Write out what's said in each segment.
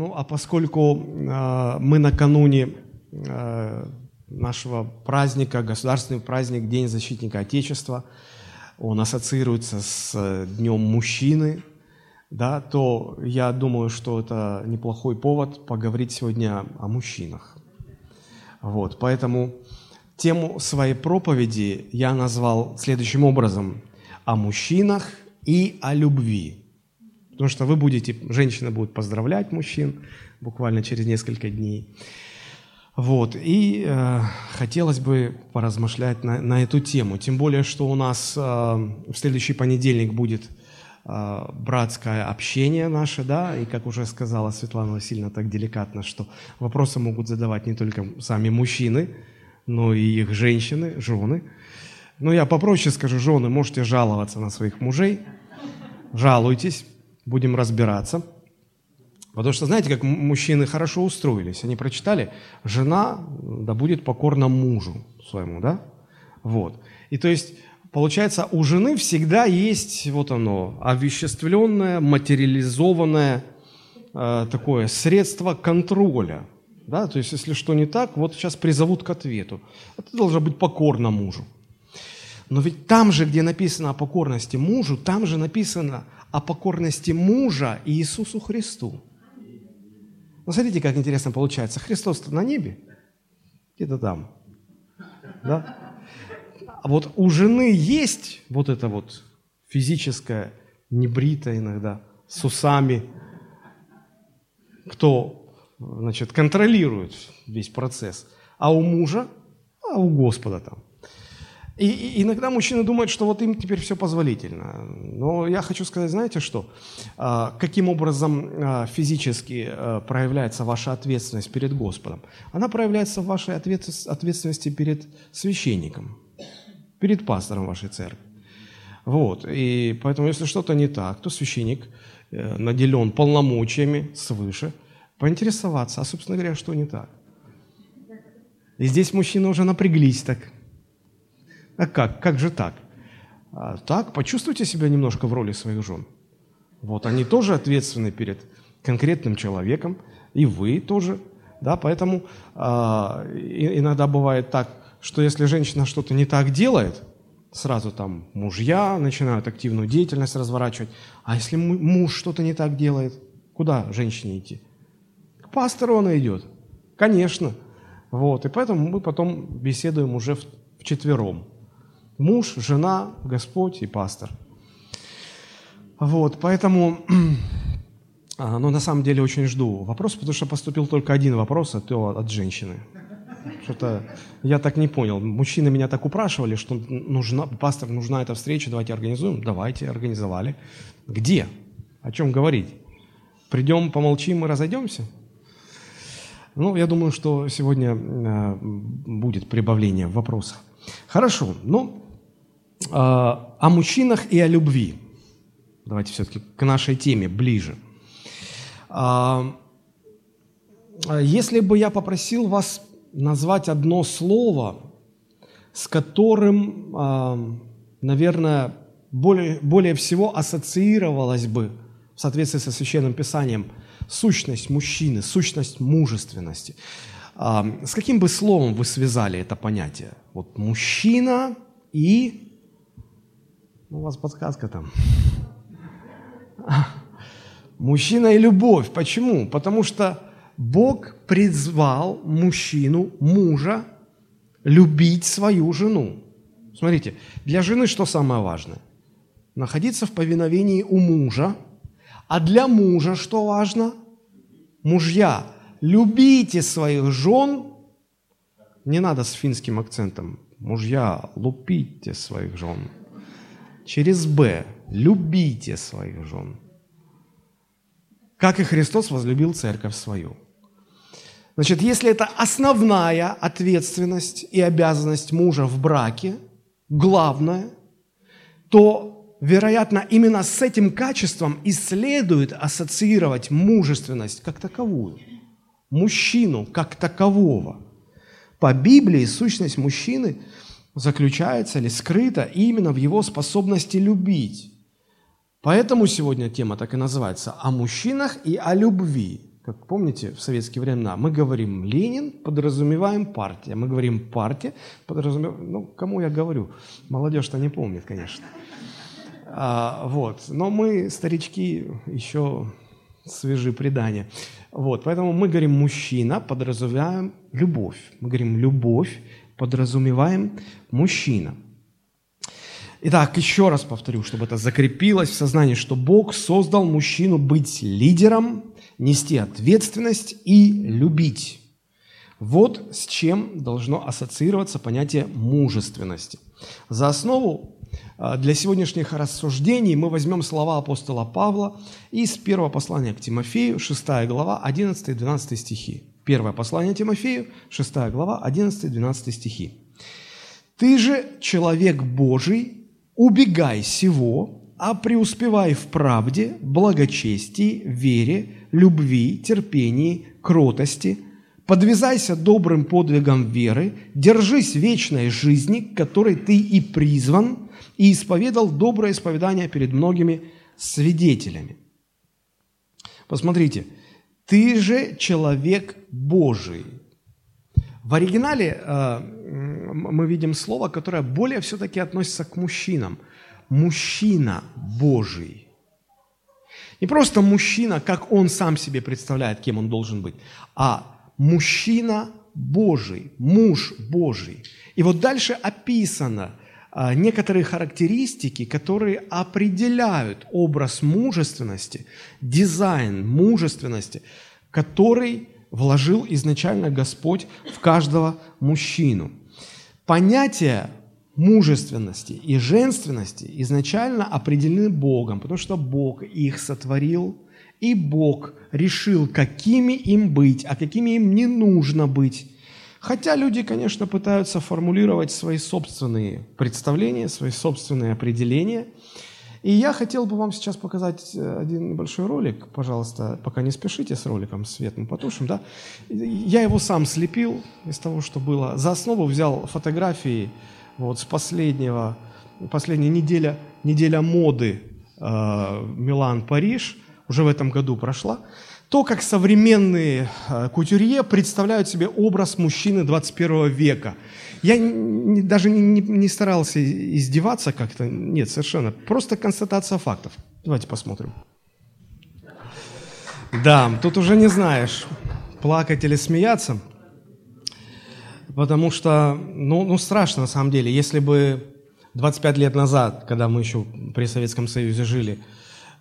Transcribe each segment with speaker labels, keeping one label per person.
Speaker 1: Ну, а поскольку э, мы накануне э, нашего праздника, государственный праздник, День защитника Отечества, он ассоциируется с э, Днем мужчины, да, то я думаю, что это неплохой повод поговорить сегодня о мужчинах. Вот, поэтому тему своей проповеди я назвал следующим образом – о мужчинах и о любви. Потому что вы будете, женщины будут поздравлять мужчин буквально через несколько дней. Вот, и э, хотелось бы поразмышлять на, на эту тему. Тем более, что у нас э, в следующий понедельник будет э, братское общение наше, да, и, как уже сказала Светлана Васильевна так деликатно, что вопросы могут задавать не только сами мужчины, но и их женщины, жены. Ну, я попроще скажу, жены, можете жаловаться на своих мужей, жалуйтесь, будем разбираться. Потому что, знаете, как мужчины хорошо устроились. Они прочитали, жена да будет покорна мужу своему, да? Вот. И то есть, получается, у жены всегда есть вот оно, овеществленное, материализованное э, такое средство контроля. Да? То есть, если что не так, вот сейчас призовут к ответу. А ты должна быть покорна мужу. Но ведь там же, где написано о покорности мужу, там же написано о покорности мужа Иисусу Христу. Ну, смотрите, как интересно получается. Христос на небе, где-то там. Да? А вот у жены есть вот это вот физическое, небритое иногда, с усами, кто, значит, контролирует весь процесс. А у мужа, а у Господа там. И, иногда мужчины думают, что вот им теперь все позволительно. Но я хочу сказать, знаете что? А, каким образом а, физически а, проявляется ваша ответственность перед Господом? Она проявляется в вашей ответственности перед священником, перед пастором вашей церкви. Вот. И поэтому, если что-то не так, то священник э, наделен полномочиями свыше поинтересоваться, а, собственно говоря, что не так. И здесь мужчины уже напряглись так – а как? Как же так? А, так, почувствуйте себя немножко в роли своих жен. Вот они тоже ответственны перед конкретным человеком, и вы тоже. Да, поэтому а, иногда бывает так, что если женщина что-то не так делает, сразу там мужья начинают активную деятельность разворачивать. А если муж что-то не так делает, куда женщине идти? К пастору она идет. Конечно. Вот. И поэтому мы потом беседуем уже в, вчетвером муж, жена, Господь и пастор. Вот, поэтому, а, ну, на самом деле очень жду вопрос, потому что поступил только один вопрос, а то от женщины. Что-то я так не понял. Мужчины меня так упрашивали, что нужна, пастор, нужна эта встреча, давайте организуем. Давайте, организовали. Где? О чем говорить? Придем, помолчим и разойдемся? Ну, я думаю, что сегодня э, будет прибавление в. Хорошо, ну, о мужчинах и о любви. Давайте все-таки к нашей теме ближе. А, если бы я попросил вас назвать одно слово, с которым, а, наверное, более, более всего ассоциировалось бы в соответствии со Священным Писанием сущность мужчины, сущность мужественности. С каким бы словом вы связали это понятие? Вот мужчина и ну, у вас подсказка там. Мужчина и любовь. Почему? Потому что Бог призвал мужчину, мужа, любить свою жену. Смотрите, для жены что самое важное? Находиться в повиновении у мужа. А для мужа что важно? Мужья, любите своих жен. Не надо с финским акцентом. Мужья, лупите своих жен через «Б». Любите своих жен. Как и Христос возлюбил церковь свою. Значит, если это основная ответственность и обязанность мужа в браке, главное, то, вероятно, именно с этим качеством и следует ассоциировать мужественность как таковую, мужчину как такового. По Библии сущность мужчины – заключается или скрыта именно в его способности любить. Поэтому сегодня тема так и называется «О мужчинах и о любви». как помните, в советские времена, мы говорим Ленин, подразумеваем партия. Мы говорим партия, подразумеваем... Ну, кому я говорю? Молодежь-то не помнит, конечно. А, вот. Но мы, старички, еще свежи предания. Вот. Поэтому мы говорим мужчина, подразумеваем любовь. Мы говорим любовь, подразумеваем мужчина. Итак, еще раз повторю, чтобы это закрепилось в сознании, что Бог создал мужчину быть лидером, нести ответственность и любить. Вот с чем должно ассоциироваться понятие мужественности. За основу а, для сегодняшних рассуждений мы возьмем слова апостола Павла из первого послания к Тимофею, 6 глава, 11-12 стихи. Первое послание Тимофею, 6 глава, 11-12 стихи. «Ты же, человек Божий, убегай сего, а преуспевай в правде, благочестии, вере, любви, терпении, кротости, подвязайся добрым подвигом веры, держись вечной жизни, которой ты и призван, и исповедал доброе исповедание перед многими свидетелями. Посмотрите, ты же человек Божий. В оригинале э, мы видим слово, которое более все-таки относится к мужчинам. Мужчина Божий. Не просто мужчина, как он сам себе представляет, кем он должен быть, а мужчина Божий, муж Божий. И вот дальше описано некоторые характеристики, которые определяют образ мужественности, дизайн мужественности, который вложил изначально Господь в каждого мужчину. Понятие мужественности и женственности изначально определены Богом, потому что Бог их сотворил, и Бог решил, какими им быть, а какими им не нужно быть. Хотя люди, конечно, пытаются формулировать свои собственные представления, свои собственные определения. И я хотел бы вам сейчас показать э, один небольшой ролик. Пожалуйста, пока не спешите с роликом, свет мы потушим. Да? Я его сам слепил из того, что было. За основу взял фотографии вот с последнего, последняя неделя, неделя моды э, Милан-Париж, уже в этом году прошла. То, как современные э, кутюрье представляют себе образ мужчины 21 века. Я даже не, не, старался издеваться как-то, нет, совершенно. Просто констатация фактов. Давайте посмотрим. Да, тут уже не знаешь, плакать или смеяться. Потому что, ну, ну страшно на самом деле, если бы 25 лет назад, когда мы еще при Советском Союзе жили,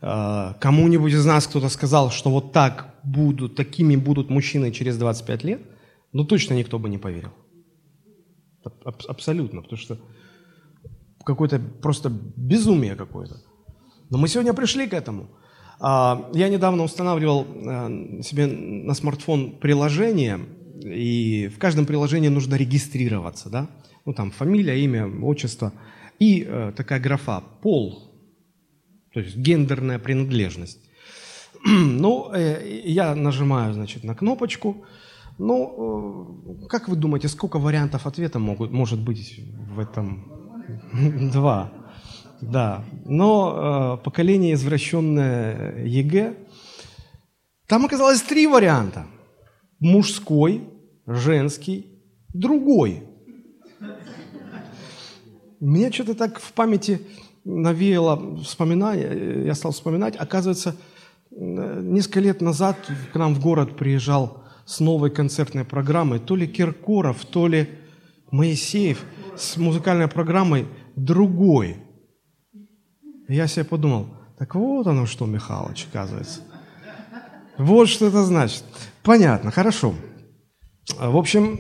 Speaker 1: кому-нибудь из нас кто-то сказал, что вот так будут, такими будут мужчины через 25 лет, ну точно никто бы не поверил. Абсолютно, потому что какое-то просто безумие какое-то. Но мы сегодня пришли к этому. А, я недавно устанавливал э, себе на смартфон приложение, и в каждом приложении нужно регистрироваться, да? Ну, там фамилия, имя, отчество. И э, такая графа «пол», то есть гендерная принадлежность. ну, э, я нажимаю, значит, на кнопочку. Ну, э, как вы думаете, сколько вариантов ответа могут, может быть в этом? Два. Да. Но э, поколение извращенное ЕГЭ, там оказалось три варианта – мужской, женский, другой. Меня что-то так в памяти навеяло вспоминание, я стал вспоминать, оказывается, несколько лет назад к нам в город приезжал с новой концертной программой то ли Киркоров, то ли Моисеев с музыкальной программой «Другой». Я себе подумал, так вот оно что, Михалыч, оказывается. Вот что это значит. Понятно, хорошо. В общем,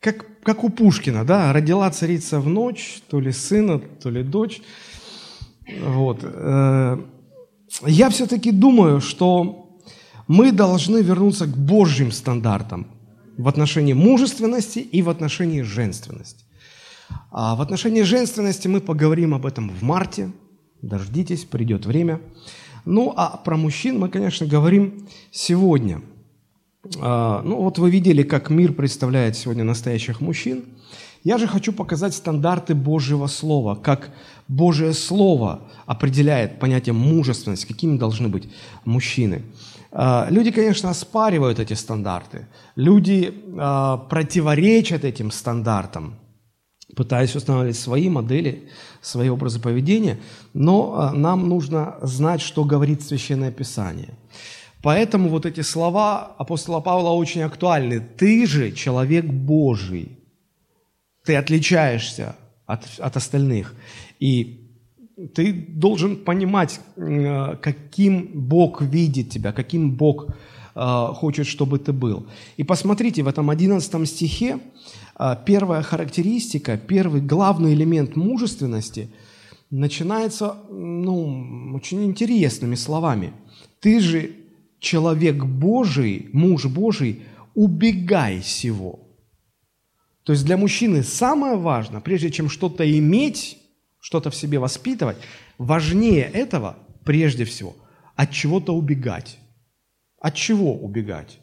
Speaker 1: как, как у Пушкина, да, родила царица в ночь, то ли сына, то ли дочь. Вот. Э, я все-таки думаю, что мы должны вернуться к Божьим стандартам в отношении мужественности и в отношении женственности. А в отношении женственности мы поговорим об этом в марте. Дождитесь, придет время. Ну, а про мужчин мы, конечно, говорим сегодня – ну вот вы видели, как мир представляет сегодня настоящих мужчин. Я же хочу показать стандарты Божьего Слова, как Божье Слово определяет понятие мужественности, какими должны быть мужчины. А, люди, конечно, оспаривают эти стандарты. Люди а, противоречат этим стандартам, пытаясь устанавливать свои модели, свои образы поведения, но а, нам нужно знать, что говорит Священное Писание. Поэтому вот эти слова апостола Павла очень актуальны. «Ты же человек Божий, ты отличаешься от, от остальных». И ты должен понимать, э, каким Бог видит тебя, каким Бог э, хочет, чтобы ты был. И посмотрите, в этом 11 стихе э, первая характеристика, первый главный элемент мужественности начинается ну, очень интересными словами. «Ты же человек Божий, муж Божий, убегай всего». То есть для мужчины самое важное, прежде чем что-то иметь, что-то в себе воспитывать, важнее этого, прежде всего, от чего-то убегать. От чего убегать?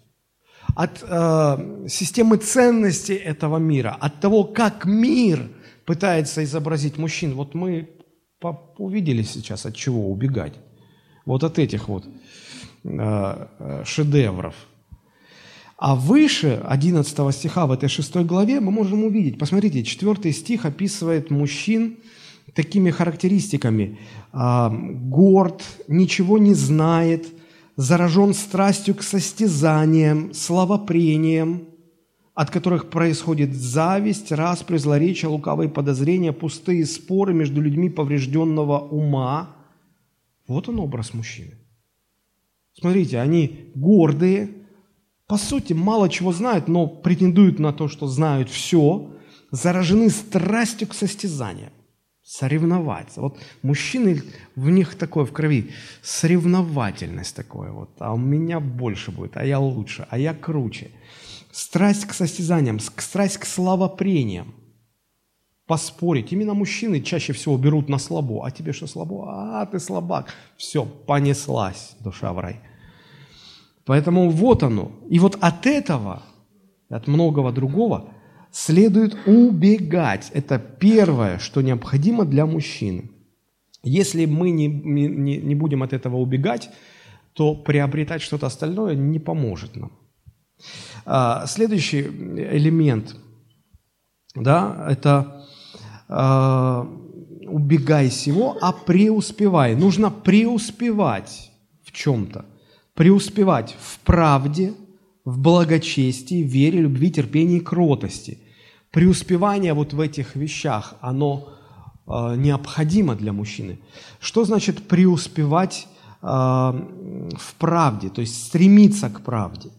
Speaker 1: От э, системы ценностей этого мира, от того, как мир пытается изобразить мужчин. Вот мы увидели сейчас, от чего убегать. Вот от этих вот шедевров. А выше 11 стиха в этой 6 главе мы можем увидеть, посмотрите, 4 стих описывает мужчин, такими характеристиками. А, горд, ничего не знает, заражен страстью к состязаниям, словопрениям, от которых происходит зависть, распри, злоречие, лукавые подозрения, пустые споры между людьми поврежденного ума. Вот он образ мужчины. Смотрите, они гордые, по сути, мало чего знают, но претендуют на то, что знают все, заражены страстью к состязаниям соревноваться. Вот мужчины, в них такое в крови, соревновательность такое вот. А у меня больше будет, а я лучше, а я круче. Страсть к состязаниям, страсть к славопрениям. Поспорить. Именно мужчины чаще всего берут на слабо. А тебе что слабо? А, ты слабак. Все, понеслась душа в рай. Поэтому вот оно. И вот от этого, от многого другого – следует убегать. Это первое, что необходимо для мужчины. Если мы не, не, не будем от этого убегать, то приобретать что-то остальное не поможет нам. А, следующий элемент, да, это а, убегай всего, а преуспевай. Нужно преуспевать в чем-то. Преуспевать в правде, в благочестии, вере, любви, терпении кротости преуспевание вот в этих вещах, оно э, необходимо для мужчины. Что значит преуспевать э, в правде, то есть стремиться к правде?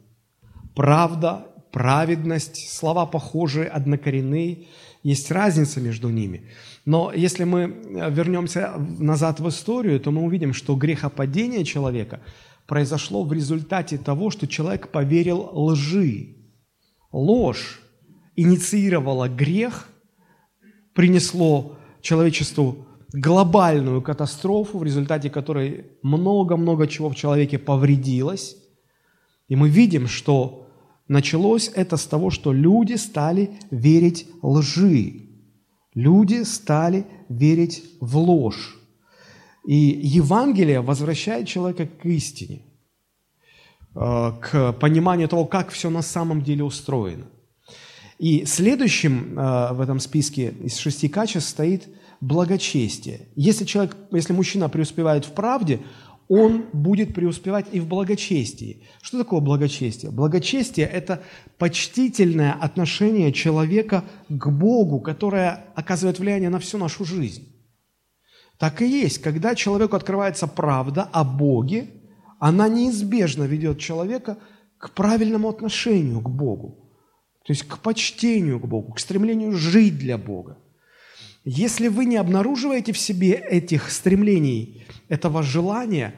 Speaker 1: Правда, праведность, слова похожие, однокоренные, есть разница между ними. Но если мы вернемся назад в историю, то мы увидим, что грехопадение человека произошло в результате того, что человек поверил лжи. Ложь инициировало грех, принесло человечеству глобальную катастрофу, в результате которой много-много чего в человеке повредилось. И мы видим, что началось это с того, что люди стали верить лжи. Люди стали верить в ложь. И Евангелие возвращает человека к истине, э, к пониманию того, как все на самом деле устроено. И следующим э, в этом списке из шести качеств стоит благочестие. Если человек, если мужчина преуспевает в правде, он будет преуспевать и в благочестии. Что такое благочестие? Благочестие – это почтительное отношение человека к Богу, которое оказывает влияние на всю нашу жизнь. Так и есть. Когда человеку открывается правда о Боге, она неизбежно ведет человека к правильному отношению к Богу. То есть к почтению к Богу, к стремлению жить для Бога. Если вы не обнаруживаете в себе этих стремлений, этого желания,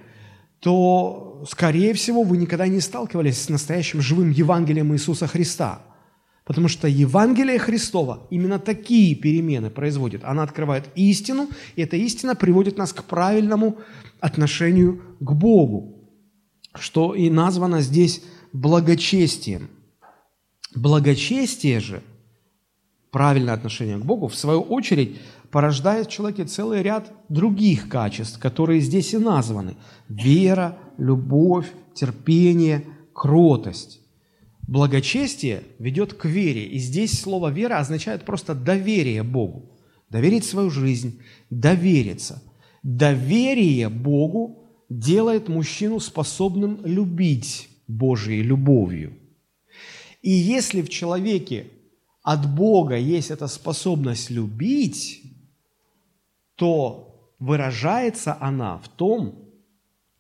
Speaker 1: то, скорее всего, вы никогда не сталкивались с настоящим живым Евангелием Иисуса Христа. Потому что Евангелие Христова именно такие перемены производит. Она открывает истину, и эта истина приводит нас к правильному отношению к Богу, что и названо здесь благочестием. Благочестие же, правильное отношение к Богу, в свою очередь, порождает в человеке целый ряд других качеств, которые здесь и названы. Вера, любовь, терпение, кротость. Благочестие ведет к вере. И здесь слово «вера» означает просто доверие Богу. Доверить свою жизнь, довериться. Доверие Богу делает мужчину способным любить Божьей любовью. И если в человеке от Бога есть эта способность любить, то выражается она в том,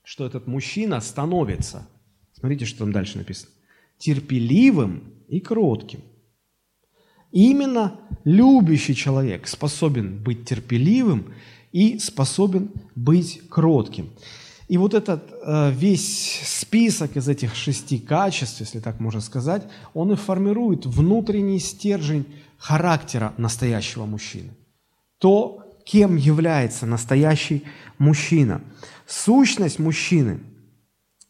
Speaker 1: что этот мужчина становится, смотрите, что там дальше написано, терпеливым и кротким. Именно любящий человек способен быть терпеливым и способен быть кротким. И вот этот э, весь список из этих шести качеств, если так можно сказать, он и формирует внутренний стержень характера настоящего мужчины. То, кем является настоящий мужчина. Сущность мужчины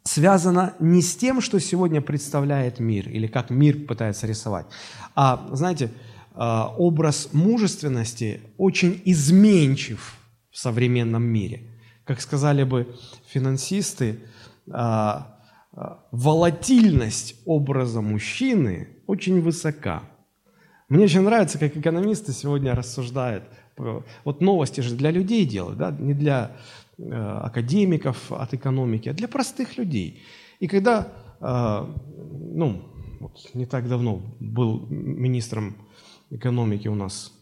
Speaker 1: связана не с тем, что сегодня представляет мир, или как мир пытается рисовать, а, знаете, э, образ мужественности очень изменчив в современном мире – как сказали бы финансисты, а, а, волатильность образа мужчины очень высока. Мне очень нравится, как экономисты сегодня рассуждают. Вот новости же для людей делают, да? не для э, академиков от экономики, а для простых людей. И когда, э, ну, вот не так давно был министром экономики у нас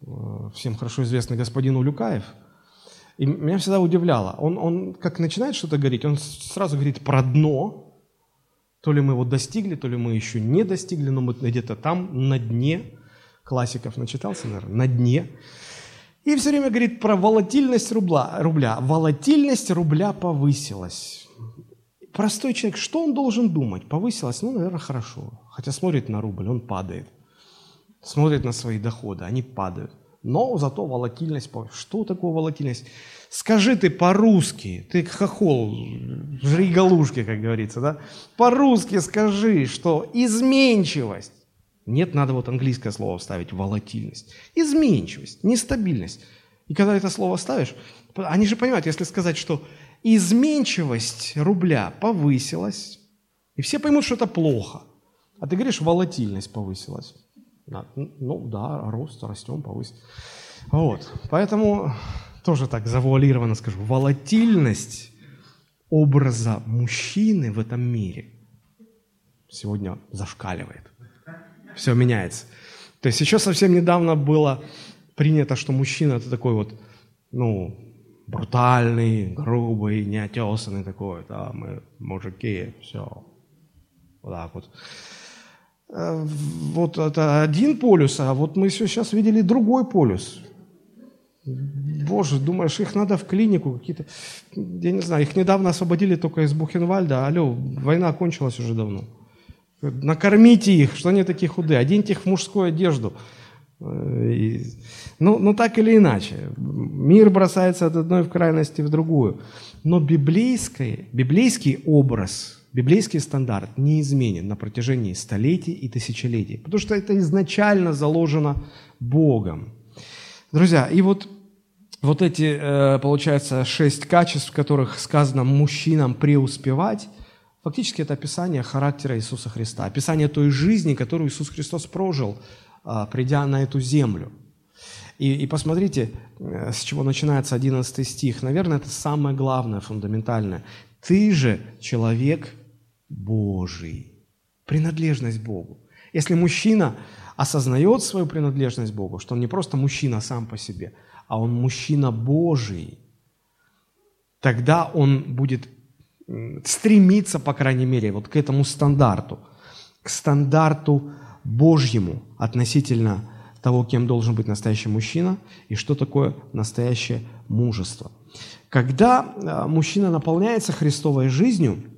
Speaker 1: э, всем хорошо известный господин Улюкаев – и меня всегда удивляло. Он, он как начинает что-то говорить, он сразу говорит про дно. То ли мы его достигли, то ли мы еще не достигли, но мы где-то там, на дне. Классиков начитался, наверное, на дне. И все время говорит про волатильность рубля. рубля. Волатильность рубля повысилась. Простой человек, что он должен думать? Повысилась? Ну, наверное, хорошо. Хотя смотрит на рубль, он падает. Смотрит на свои доходы, они падают но зато волатильность. Что такое волатильность? Скажи ты по-русски, ты хохол, жри галушки, как говорится, да? По-русски скажи, что изменчивость. Нет, надо вот английское слово вставить, волатильность. Изменчивость, нестабильность. И когда это слово ставишь, они же понимают, если сказать, что изменчивость рубля повысилась, и все поймут, что это плохо. А ты говоришь, волатильность повысилась. Ну да, рост, растем, повысить. Вот. Поэтому тоже так завуалированно скажу, волатильность образа мужчины в этом мире сегодня зашкаливает. Все меняется. То есть еще совсем недавно было принято, что мужчина это такой вот, ну, брутальный, грубый, неотесанный такой, да, мы мужики, все. Вот так вот. Э, вот это один полюс, а вот мы сейчас видели другой полюс. Боже, думаешь, их надо в клинику какие-то... Я не знаю, их недавно освободили только из Бухенвальда. Алло, война кончилась уже давно. Накормите их, что они такие худые. Оденьте их в мужскую одежду. Э, ну, ну, так или иначе. Мир бросается от одной в крайности в другую. Но библейский, библейский образ – библейский стандарт не изменен на протяжении столетий и тысячелетий, потому что это изначально заложено Богом. Друзья, и вот, вот эти, э, получается, шесть качеств, в которых сказано мужчинам преуспевать, фактически это описание характера Иисуса Христа, описание той жизни, которую Иисус Христос прожил, э, придя на эту землю. И, и посмотрите, э, с чего начинается 11 стих. Наверное, это самое главное, фундаментальное. «Ты же человек Божий. Принадлежность Богу. Если мужчина осознает свою принадлежность Богу, что он не просто мужчина сам по себе, а он мужчина Божий, тогда он будет стремиться, по крайней мере, вот к этому стандарту, к стандарту Божьему относительно того, кем должен быть настоящий мужчина и что такое настоящее мужество. Когда э, мужчина наполняется Христовой жизнью –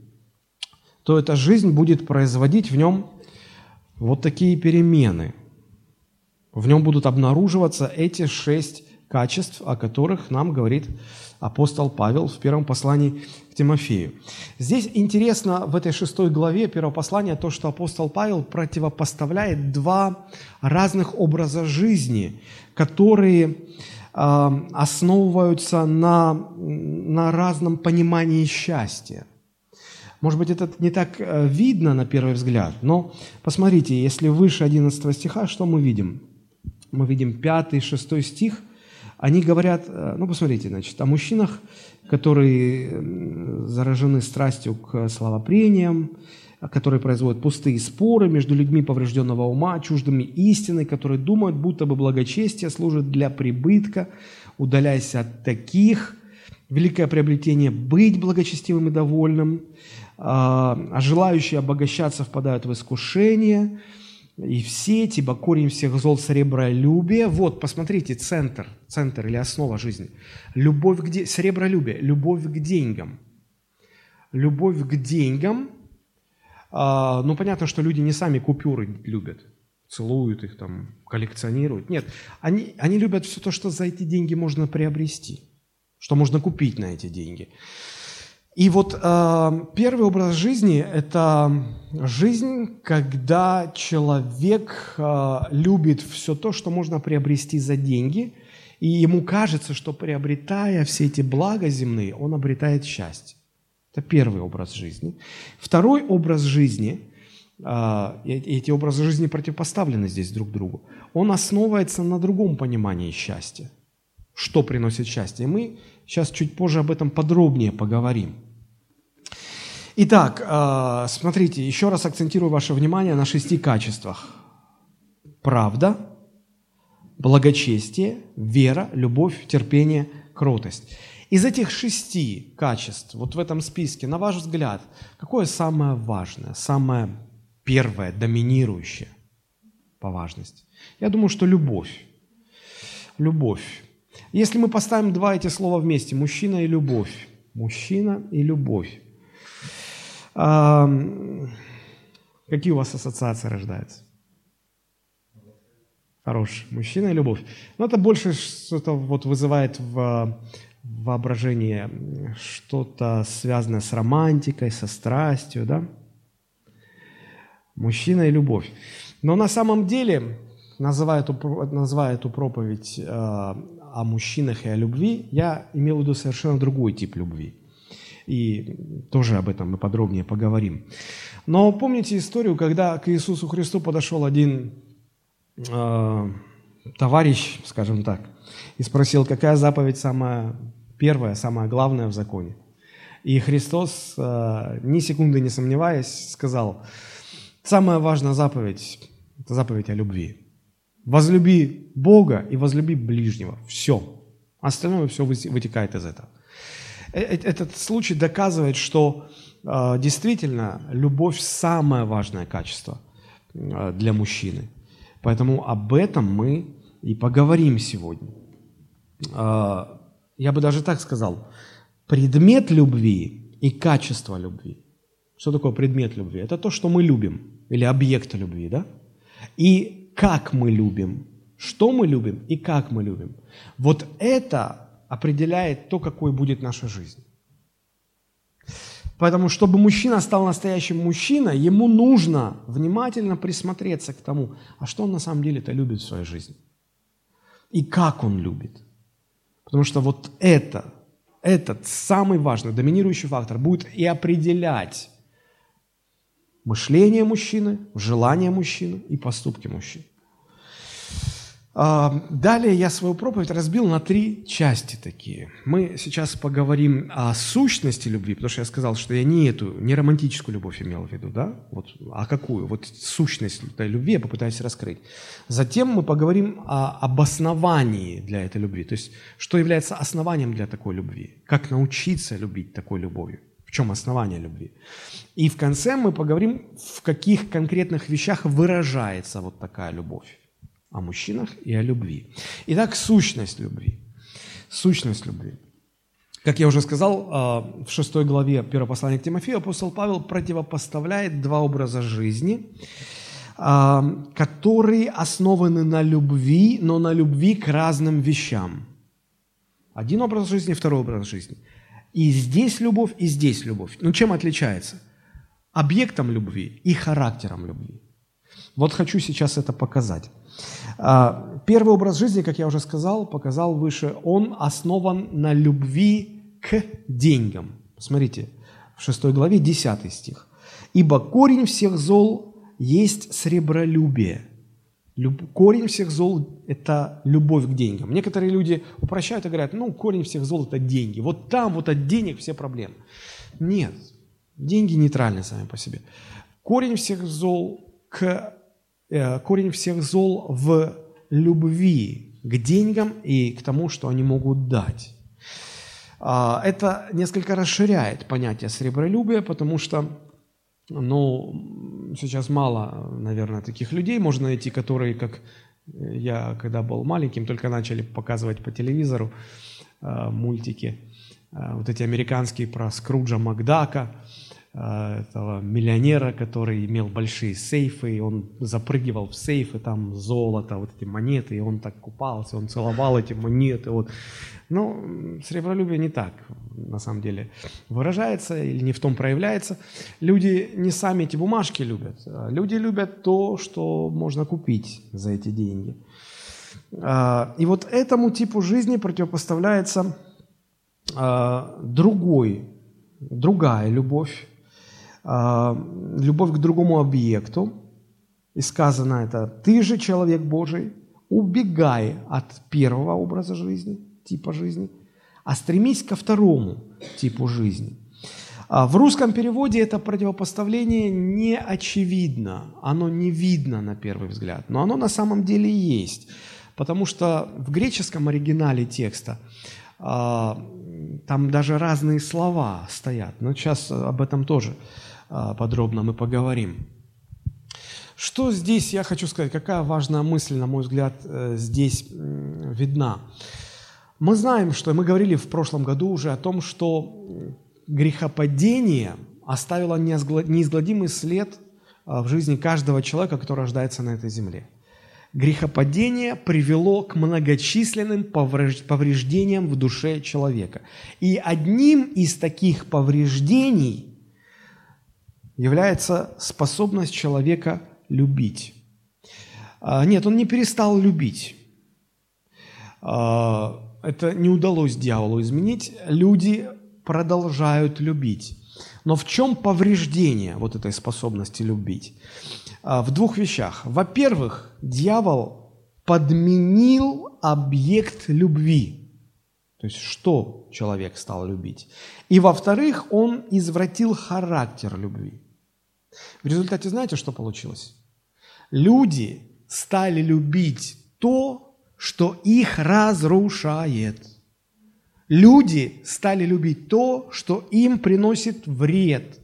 Speaker 1: то эта жизнь будет производить в нем вот такие перемены. В нем будут обнаруживаться эти шесть качеств, о которых нам говорит апостол Павел в первом послании к Тимофею. Здесь интересно в этой шестой главе первого послания то, что апостол Павел противопоставляет два разных образа жизни, которые э, основываются на, на разном понимании счастья – Может быть, это не так э, видно на первый взгляд, но посмотрите, если выше 11 стиха, что мы видим? Мы видим 5 6 стих, они говорят, э, ну, посмотрите, значит, о мужчинах, которые заражены страстью к словопрениям, которые производят пустые споры между людьми поврежденного ума, чуждыми истины, которые думают, будто бы благочестие служит для прибытка. Удаляйся от таких. Великое приобретение – быть благочестивым и довольным. А, желающие обогащаться впадают в искушение. И все ибо корень всех зол сребролюбие. Вот, посмотрите, центр, центр или основа жизни. Любовь к де... сребролюбие, любовь к деньгам. Любовь к деньгам – а, ну, понятно, что люди не сами купюры любят, целуют их там, коллекционируют. Нет, они, они любят все то, что за эти деньги можно приобрести, что можно купить на эти деньги. И вот э, первый образ жизни – это жизнь, когда человек э, любит все то, что можно приобрести за деньги, и ему кажется, что приобретая все эти блага земные, он обретает счастье. Это первый образ жизни. Второй образ жизни, а, эти образы жизни противопоставлены здесь друг другу, он основывается на другом понимании счастья. Что приносит счастье? Мы сейчас чуть позже об этом подробнее поговорим. Итак, а, смотрите, еще раз акцентирую ваше внимание на шести качествах. Правда, благочестие, вера, любовь, терпение, кротость. Из этих шести качеств, вот в этом списке, на ваш взгляд, какое самое важное, самое первое, доминирующее по важности? Я думаю, что любовь. Любовь. Если мы поставим два эти слова вместе, мужчина и любовь, мужчина и любовь, а, какие у вас ассоциации рождаются? Хороший. Мужчина и любовь. Но это больше что-то вот вызывает в воображение что-то связанное с романтикой, со страстью, да? Мужчина и любовь. Но на самом деле, называя эту, называя эту проповедь э, о мужчинах и о любви, я имел в виду совершенно другой тип любви. И тоже об этом мы подробнее поговорим. Но помните историю, когда к Иисусу Христу подошел один э, товарищ, скажем так, и спросил, какая заповедь самая первая, самая главная в законе. И Христос, э, ни секунды не сомневаясь, сказал, самая важная заповедь – это заповедь о любви. Возлюби Бога и возлюби ближнего. Все. Остальное все вытекает из этого. Э, э, этот случай доказывает, что действительно любовь – самое важное качество для мужчины. Поэтому об этом мы и поговорим сегодня я бы даже так сказал, предмет любви и качество любви. Что такое предмет любви? Это то, что мы любим, или объект любви, да? И как мы любим, что мы любим и как мы любим. Вот это определяет то, какой будет наша жизнь. Поэтому, чтобы мужчина стал настоящим мужчиной, ему нужно внимательно присмотреться к тому, а что он на самом деле-то любит в своей жизни. И как он любит. Потому что вот это, этот самый важный, доминирующий фактор будет и определять мышление мужчины, желание мужчины и поступки мужчины. А, далее я свою проповедь разбил на три части такие. Мы сейчас поговорим о сущности любви, потому что я сказал, что я не эту, не романтическую любовь имел в виду, да? Вот, а какую? Вот сущность этой любви я попытаюсь раскрыть. Затем мы поговорим о обосновании для этой любви, то есть что является основанием для такой любви, как научиться любить такой любовью, в чем основание любви. И в конце мы поговорим, в каких конкретных вещах выражается вот такая любовь о мужчинах и о любви. Итак, сущность любви. Сущность любви. Как я уже сказал, а, в шестой главе первого послания к Тимофею апостол Павел противопоставляет два образа жизни, а, которые основаны на любви, но на любви к разным вещам. Один образ жизни, второй образ жизни. И здесь любовь, и здесь любовь. Но чем отличается? Объектом любви и характером любви. Вот хочу сейчас это показать. А, первый образ жизни, как я уже сказал, показал выше, он основан на любви к деньгам. Смотрите, в 6 главе 10 стих. «Ибо корень всех зол есть сребролюбие». Люб... Корень всех зол – это любовь к деньгам. Некоторые люди упрощают и говорят, ну, корень всех зол – это деньги. Вот там вот от денег все проблемы. Нет, деньги нейтральны сами по себе. Корень всех зол, к, э, корень всех зол в любви к деньгам и к тому, что они могут дать. А, это несколько расширяет понятие сребролюбия, потому что ну, сейчас мало, наверное, таких людей можно найти, которые, как я, когда был маленьким, только начали показывать по телевизору э, мультики, э, вот эти американские про Скруджа Макдака, Э, этого миллионера, который имел большие сейфы, и он запрыгивал в сейфы, там золото, вот эти монеты, и он так купался, он целовал эти монеты. Вот. Но ну, сребролюбие не так, на самом деле, выражается или не в том проявляется. Люди не сами эти бумажки любят, а люди любят то, что можно купить за эти деньги. А, и вот этому типу жизни противопоставляется а, другой, другая любовь, любовь к другому объекту. И сказано это, ты же человек Божий, убегай от первого образа жизни, типа жизни, а стремись ко второму типу жизни. А в русском переводе это противопоставление не очевидно, оно не видно на первый взгляд, но оно на самом деле есть, потому что в греческом оригинале текста а, там даже разные слова стоят, но сейчас об этом тоже а, подробно мы поговорим. Что здесь я хочу сказать? Какая важная мысль, на мой взгляд, э, здесь видна? Мы знаем, что мы говорили в прошлом году уже о том, что грехопадение оставило неизгладимый след а, в жизни каждого человека, который рождается на этой земле. Грехопадение привело к многочисленным повреждениям в душе человека. И одним из таких повреждений – является способность человека любить. А, нет, он не перестал любить. Это не удалось дьяволу изменить. Люди продолжают любить. Но в чем повреждение вот этой способности любить? А, в двух вещах. Во-первых, дьявол подменил объект любви. То есть, что человек стал любить. И во-вторых, он извратил характер любви. В результате знаете, что получилось? Люди стали любить то, что их разрушает. Люди стали любить то, что им приносит вред.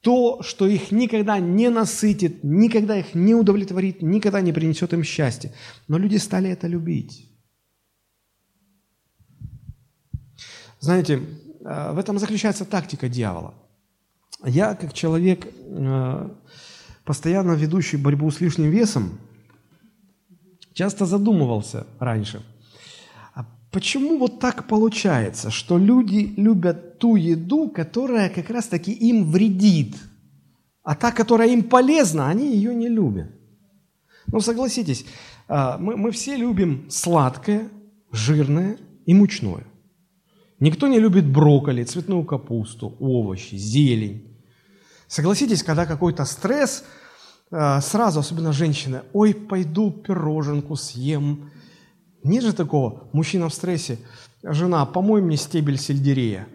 Speaker 1: То, что их никогда не насытит, никогда их не удовлетворит, никогда не принесет им счастья. Но люди стали это любить. Знаете, э, в этом заключается тактика дьявола. Я, как человек, э, постоянно ведущий борьбу с лишним весом, часто задумывался раньше, а почему вот так получается, что люди любят ту еду, которая как раз-таки им вредит, а та, которая им полезна, они ее не любят. Ну, согласитесь, э, мы, мы все любим сладкое, жирное и мучное. Никто не любит брокколи, цветную капусту, овощи, зелень. Согласитесь, когда какой-то стресс, сразу, особенно женщины, ой, пойду пироженку съем. Нет же такого, мужчина в стрессе, жена, помой мне стебель сельдерея,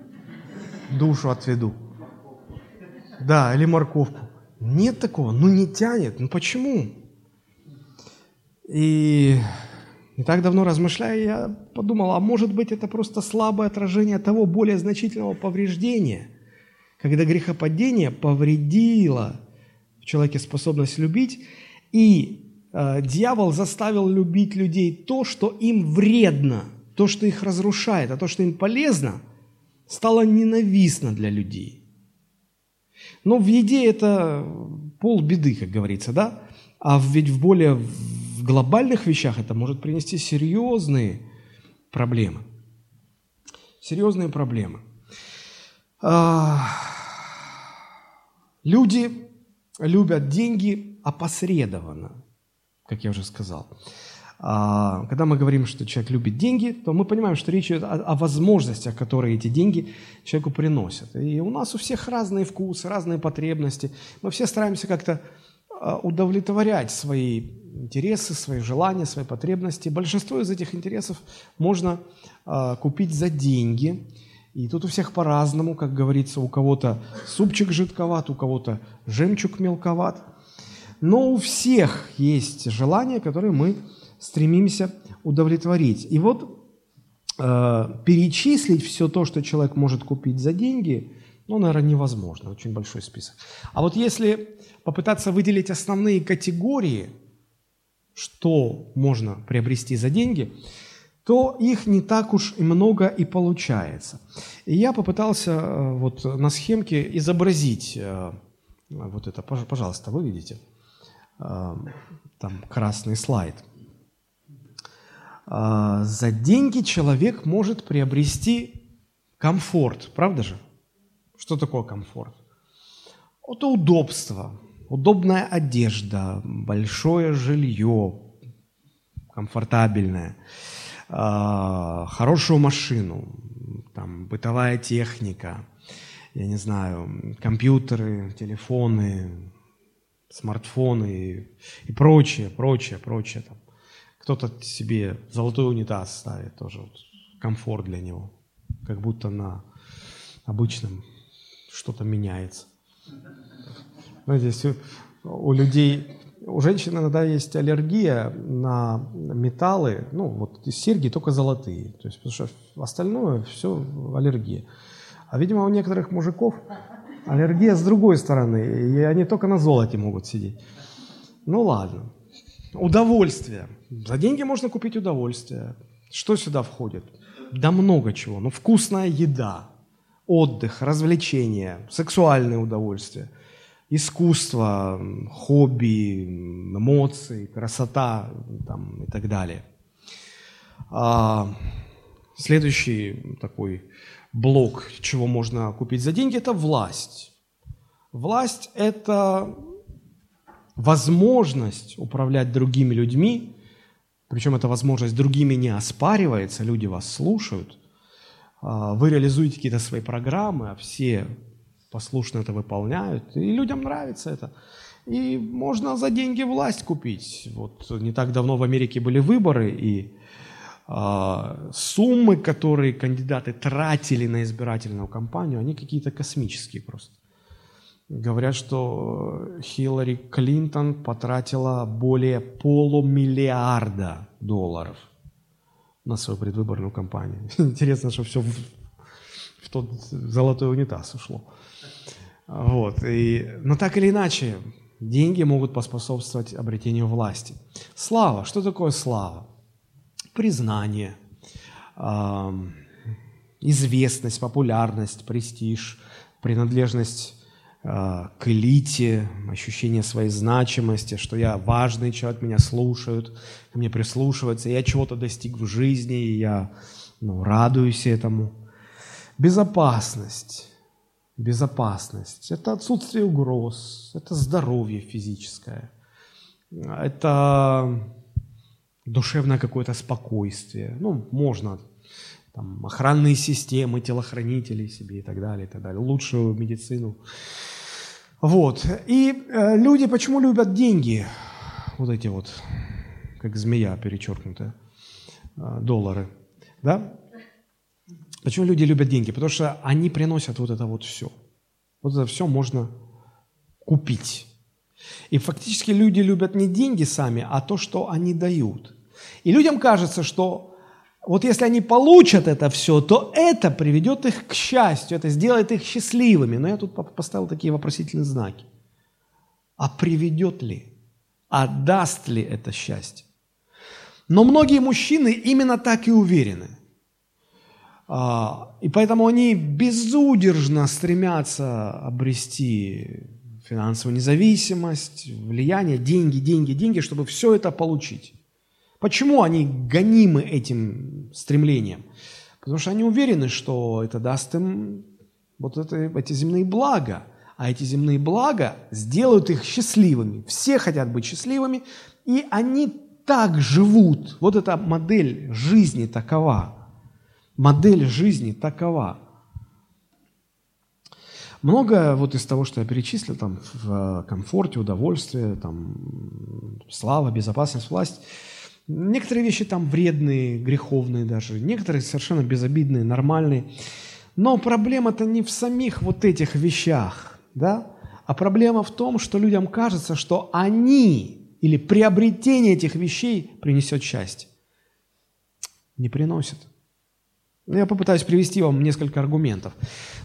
Speaker 1: душу отведу. Да, или морковку. Нет такого, ну не тянет, ну почему? И не так давно размышляя, я подумал, а может быть это просто слабое отражение того более значительного повреждения – когда грехопадение повредило человеке способность любить, и э, дьявол заставил любить людей то, что им вредно, то, что их разрушает, а то, что им полезно, стало ненавистно для людей. Но в еде это полбеды, как говорится, да? А ведь в более в глобальных вещах это может принести серьезные проблемы. Серьезные проблемы. Люди любят деньги опосредованно, как я уже сказал. А, когда мы говорим, что человек любит деньги, то мы понимаем, что речь идет о, о возможностях, которые эти деньги человеку приносят. И у нас у всех разные вкусы, разные потребности. Мы все стараемся как-то а, удовлетворять свои интересы, свои желания, свои потребности. Большинство из этих интересов можно а, купить за деньги. И тут у всех по-разному, как говорится, у кого-то супчик жидковат, у кого-то жемчуг мелковат. Но у всех есть желания, которые мы стремимся удовлетворить. И вот э, перечислить все то, что человек может купить за деньги, ну, наверное, невозможно, очень большой список. А вот если попытаться выделить основные категории, что можно приобрести за деньги, то их не так уж и много и получается. И я попытался э, вот на схемке изобразить э, вот это, пожалуйста, вы видите, э, там красный слайд – за деньги человек может приобрести комфорт, правда же? Что такое комфорт? Это удобство, удобная одежда, большое жилье, комфортабельное, хорошую машину, там, бытовая техника, я не знаю, компьютеры, телефоны, смартфоны и прочее, прочее, прочее. Там. Кто-то себе золотой унитаз ставит, тоже вот комфорт для него. Как будто на обычном что-то меняется. Знаете, у людей, у женщин иногда есть аллергия на металлы, ну вот серьги только золотые, то есть потому что остальное все аллергия. А видимо у некоторых мужиков аллергия с другой стороны, и они только на золоте могут сидеть. Ну ладно. Удовольствие. За деньги можно купить удовольствие. Что сюда входит? Да много чего. Ну, вкусная еда, отдых, развлечения, сексуальное удовольствие, искусство, хобби, эмоции, красота там, и так далее. А, следующий такой блок, чего можно купить за деньги, это власть. Власть – это возможность управлять другими людьми, причем эта возможность другими не оспаривается, люди вас слушают, а, вы реализуете какие-то свои программы, а все послушно это выполняют, и людям нравится это. И можно за деньги власть купить. Вот не так давно в Америке были выборы, и э, суммы, которые кандидаты тратили на избирательную кампанию, они какие-то космические просто. Говорят, что Хиллари Клинтон потратила более полумиллиарда долларов на свою предвыборную кампанию. Интересно, что все в, в тот золотой унитаз ушло. Вот. И, но так или иначе, деньги могут поспособствовать обретению власти. Слава. Что такое слава? Признание, известность, популярность, престиж, принадлежность Э, к элите, ощущение своей значимости, что я важный человек, меня слушают, мне прислушиваются, я чего-то достиг в жизни, и я ну, радуюсь этому. Безопасность. Безопасность. Это отсутствие угроз, это здоровье физическое, это душевное какое-то спокойствие. Ну, можно там, охранные системы, телохранители себе и так далее, и так далее, лучшую медицину. Вот. И э, люди почему любят деньги? Вот эти вот, как змея перечеркнутая, э, доллары. Да? Почему люди любят деньги? Потому что они приносят вот это вот все. Вот это все можно купить. И фактически люди любят не деньги сами, а то, что они дают. И людям кажется, что вот если они получат это все, то это приведет их к счастью, это сделает их счастливыми. Но я тут поставил такие вопросительные знаки. А приведет ли? А даст ли это счастье? Но многие мужчины именно так и уверены. А, и поэтому они безудержно стремятся обрести финансовую независимость, влияние, деньги, деньги, деньги, чтобы все это получить. Почему они гонимы этим стремлением? Потому что они уверены, что это даст им вот это, эти земные блага. А эти земные блага сделают их счастливыми. Все хотят быть счастливыми, и они так живут. Вот эта модель жизни такова. Модель жизни такова. Многое вот из того, что я перечислил, там, в комфорте, удовольствие, там, слава, безопасность, власть, некоторые вещи там вредные, греховные даже, некоторые совершенно безобидные, нормальные. Но проблема-то не в самих вот этих вещах, да? а проблема в том, что людям кажется, что они или приобретение этих вещей принесет счастье. Не приносит. Я попытаюсь привести вам несколько аргументов.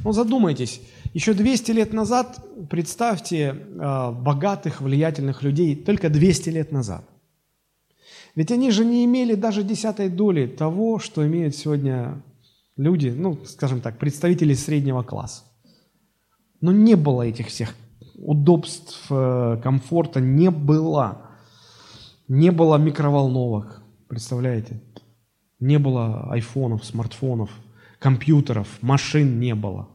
Speaker 1: Но задумайтесь, еще 200 лет назад, представьте э, богатых, влиятельных людей только 200 лет назад. Ведь они же не имели даже десятой доли того, что имеют сегодня люди, ну, скажем так, представители среднего класса. Но не было этих всех удобств, э, комфорта, не было. Не было микроволновок, представляете? Не было айфонов, смартфонов, компьютеров, машин не было.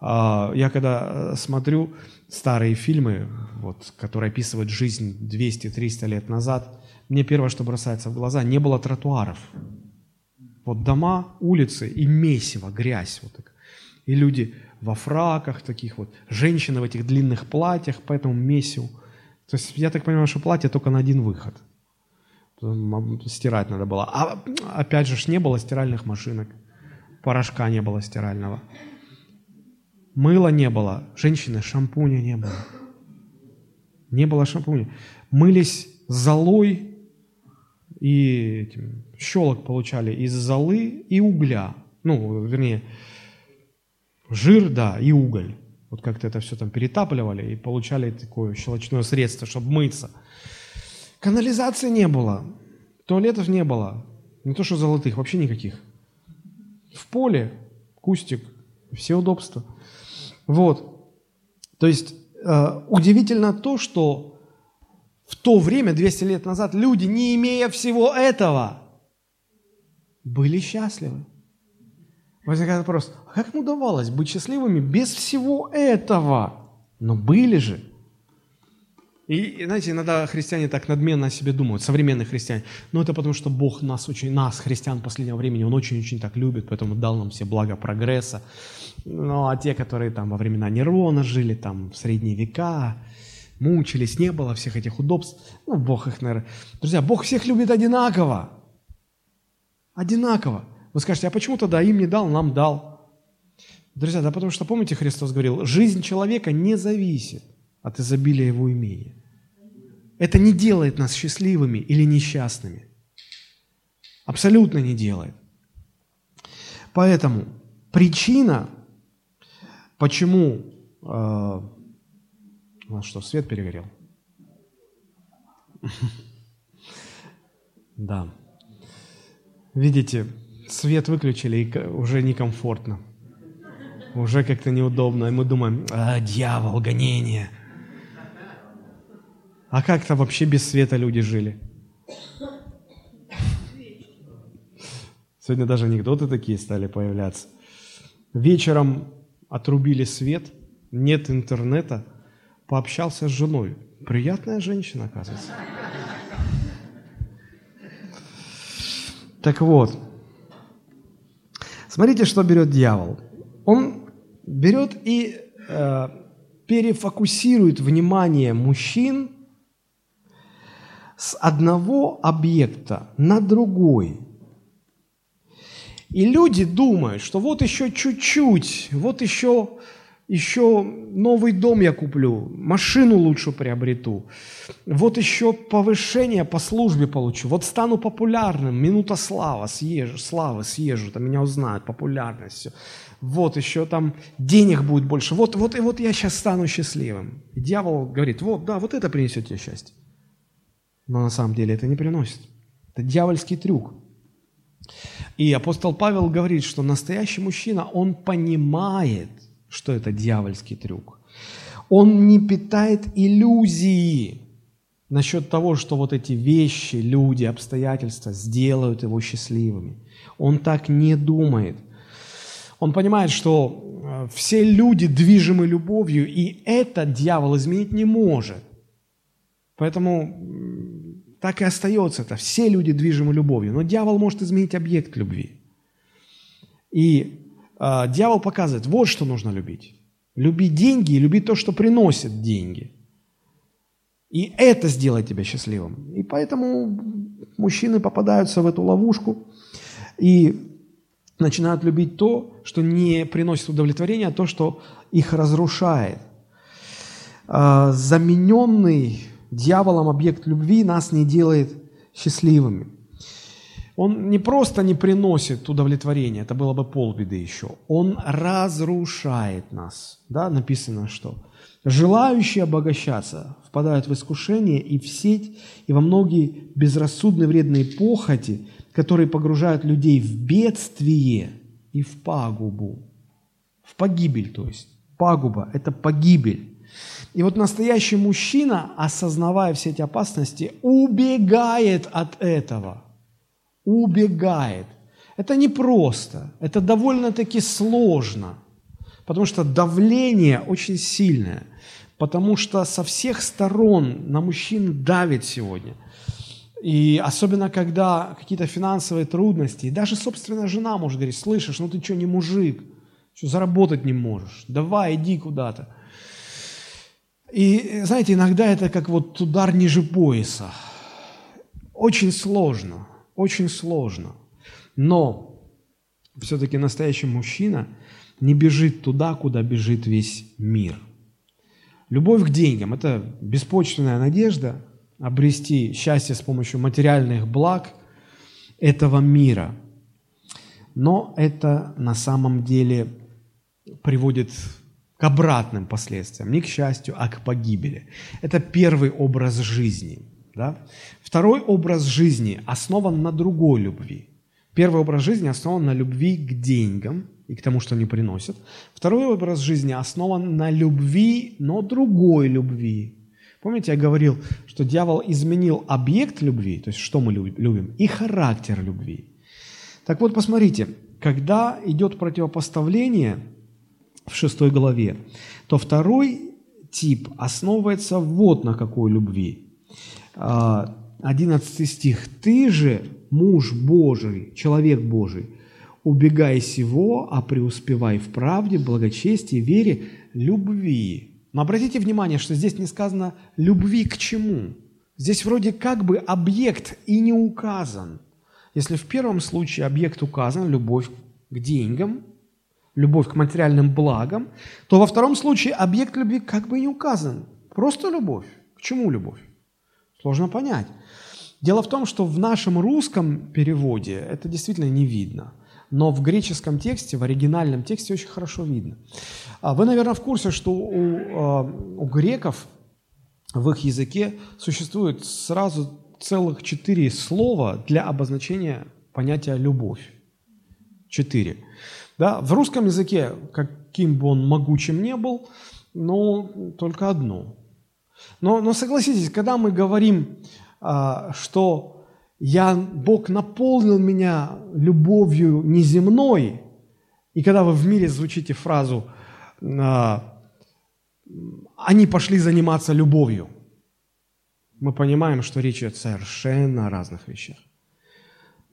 Speaker 1: А, я когда э, смотрю старые фильмы, вот, которые описывают жизнь 200-300 лет назад, мне первое, что бросается в глаза, не было тротуаров. Вот дома, улицы и месиво, грязь. Вот так. И люди во фраках таких вот, женщины в этих длинных платьях, поэтому месиву. То есть я так понимаю, что платье только на один выход – стирать надо было. А опять же, не было стиральных машинок, порошка не было стирального, мыла не было, женщины, шампуня не было. Не было шампуня. Мылись золой и этим, щелок получали из золы и угля. Ну, вернее, жир, да, и уголь. Вот как-то это все там перетапливали и получали такое щелочное средство, чтобы мыться – Канализации не было, туалетов не было, не то что золотых, вообще никаких. В поле кустик, все удобства. Вот. То есть э, удивительно то, что в то время, 200 лет назад, люди, не имея всего этого, были счастливы. Возникает вопрос, а как им удавалось быть счастливыми без всего этого? Но были же. И, знаете, иногда христиане так надменно о себе думают, современные христиане. Но это потому, что Бог нас очень, нас, христиан последнего времени, Он очень-очень так любит, поэтому дал нам все благо прогресса. Ну, а те, которые там во времена Нерона жили, там в средние века, мучились, не было всех этих удобств, ну, Бог их, наверное... Друзья, Бог всех любит одинаково. Одинаково. Вы скажете, а почему тогда им не дал, нам дал? Друзья, да потому что, помните, Христос говорил, жизнь человека не зависит от изобилия его имения. Это не делает нас счастливыми или несчастными. Абсолютно не делает. Поэтому причина, почему... Э, у нас что, свет перегорел? Да. Видите, свет выключили, и уже некомфортно. Уже как-то неудобно. И мы думаем, а, дьявол, гонение – а как-то вообще без света люди жили? Сегодня даже анекдоты такие стали появляться. Вечером отрубили свет, нет интернета, пообщался с женой. Приятная женщина, оказывается. Так вот, смотрите, что берет дьявол. Он берет и э, перефокусирует внимание мужчин с одного объекта на другой. И люди думают, что вот еще чуть-чуть, вот еще, еще новый дом я куплю, машину лучше приобрету, вот еще повышение по службе получу, вот стану популярным, минута слава, съезжу, славы съезжу, там меня узнают, популярность, все. Вот еще там денег будет больше, вот, вот, и вот я сейчас стану счастливым. И дьявол говорит, вот, да, вот это принесет тебе счастье. Но на самом деле это не приносит. Это дьявольский трюк. И апостол Павел говорит, что настоящий мужчина, он понимает, что это дьявольский трюк. Он не питает иллюзии насчет того, что вот эти вещи, люди, обстоятельства сделают его счастливыми. Он так не думает. Он понимает, что э, все люди движимы любовью, и это дьявол изменить не может. Поэтому так и остается это. Все люди движимы любовью. Но дьявол может изменить объект любви. И э, дьявол показывает, вот что нужно любить. Любить деньги и любить то, что приносит деньги. И это сделает тебя счастливым. И поэтому мужчины попадаются в эту ловушку и начинают любить то, что не приносит удовлетворения, а то, что их разрушает. А, замененный дьяволом объект любви нас не делает счастливыми. Он не просто не приносит удовлетворения, это было бы полбеды еще. Он разрушает нас. Да, написано, что желающие обогащаться впадают в искушение и в сеть, и во многие безрассудные вредные похоти, которые погружают людей в бедствие и в пагубу. В погибель, то есть. Пагуба – это погибель. И вот настоящий мужчина, осознавая все эти опасности, убегает от этого. Убегает. Это непросто, это довольно-таки сложно, потому что давление очень сильное, потому что со всех сторон на мужчин давит сегодня. И особенно, когда какие-то финансовые трудности, и даже собственная жена может говорить, слышишь, ну ты что, не мужик, что заработать не можешь, давай, иди куда-то. И, знаете, иногда это как вот удар ниже пояса. Очень сложно, очень сложно. Но все-таки настоящий мужчина не бежит туда, куда бежит весь мир. Любовь к деньгам – это беспочвенная надежда обрести счастье с помощью материальных благ этого мира. Но это на самом деле приводит к обратным последствиям, не к счастью, а к погибели. Это первый образ жизни. Да? Второй образ жизни основан на другой любви. Первый образ жизни основан на любви к деньгам и к тому, что они приносят. Второй образ жизни основан на любви, но другой любви. Помните, я говорил, что дьявол изменил объект любви, то есть что мы любим, и характер любви. Так вот, посмотрите, когда идет противопоставление – в шестой главе, то второй тип основывается вот на какой любви. 11 стих. «Ты же, муж Божий, человек Божий, убегай сего, а преуспевай в правде, благочестии, вере, любви». Но обратите внимание, что здесь не сказано «любви к чему». Здесь вроде как бы объект и не указан. Если в первом случае объект указан – любовь к деньгам – любовь к материальным благам, то во втором случае объект любви как бы не указан. Просто любовь. К чему любовь? Сложно понять. Дело в том, что в нашем русском переводе это действительно не видно. Но в греческом тексте, в оригинальном тексте очень хорошо видно. А вы, наверное, в курсе, что у, а, у греков в их языке существует сразу целых четыре слова для обозначения понятия «любовь». Четыре. Да? В русском языке, каким бы он могучим не был, но только одно. Но, но согласитесь, когда мы говорим, а, что я, Бог наполнил меня любовью неземной, и когда вы в мире звучите фразу а, «они пошли заниматься любовью», мы понимаем, что речь идет совершенно о разных вещах.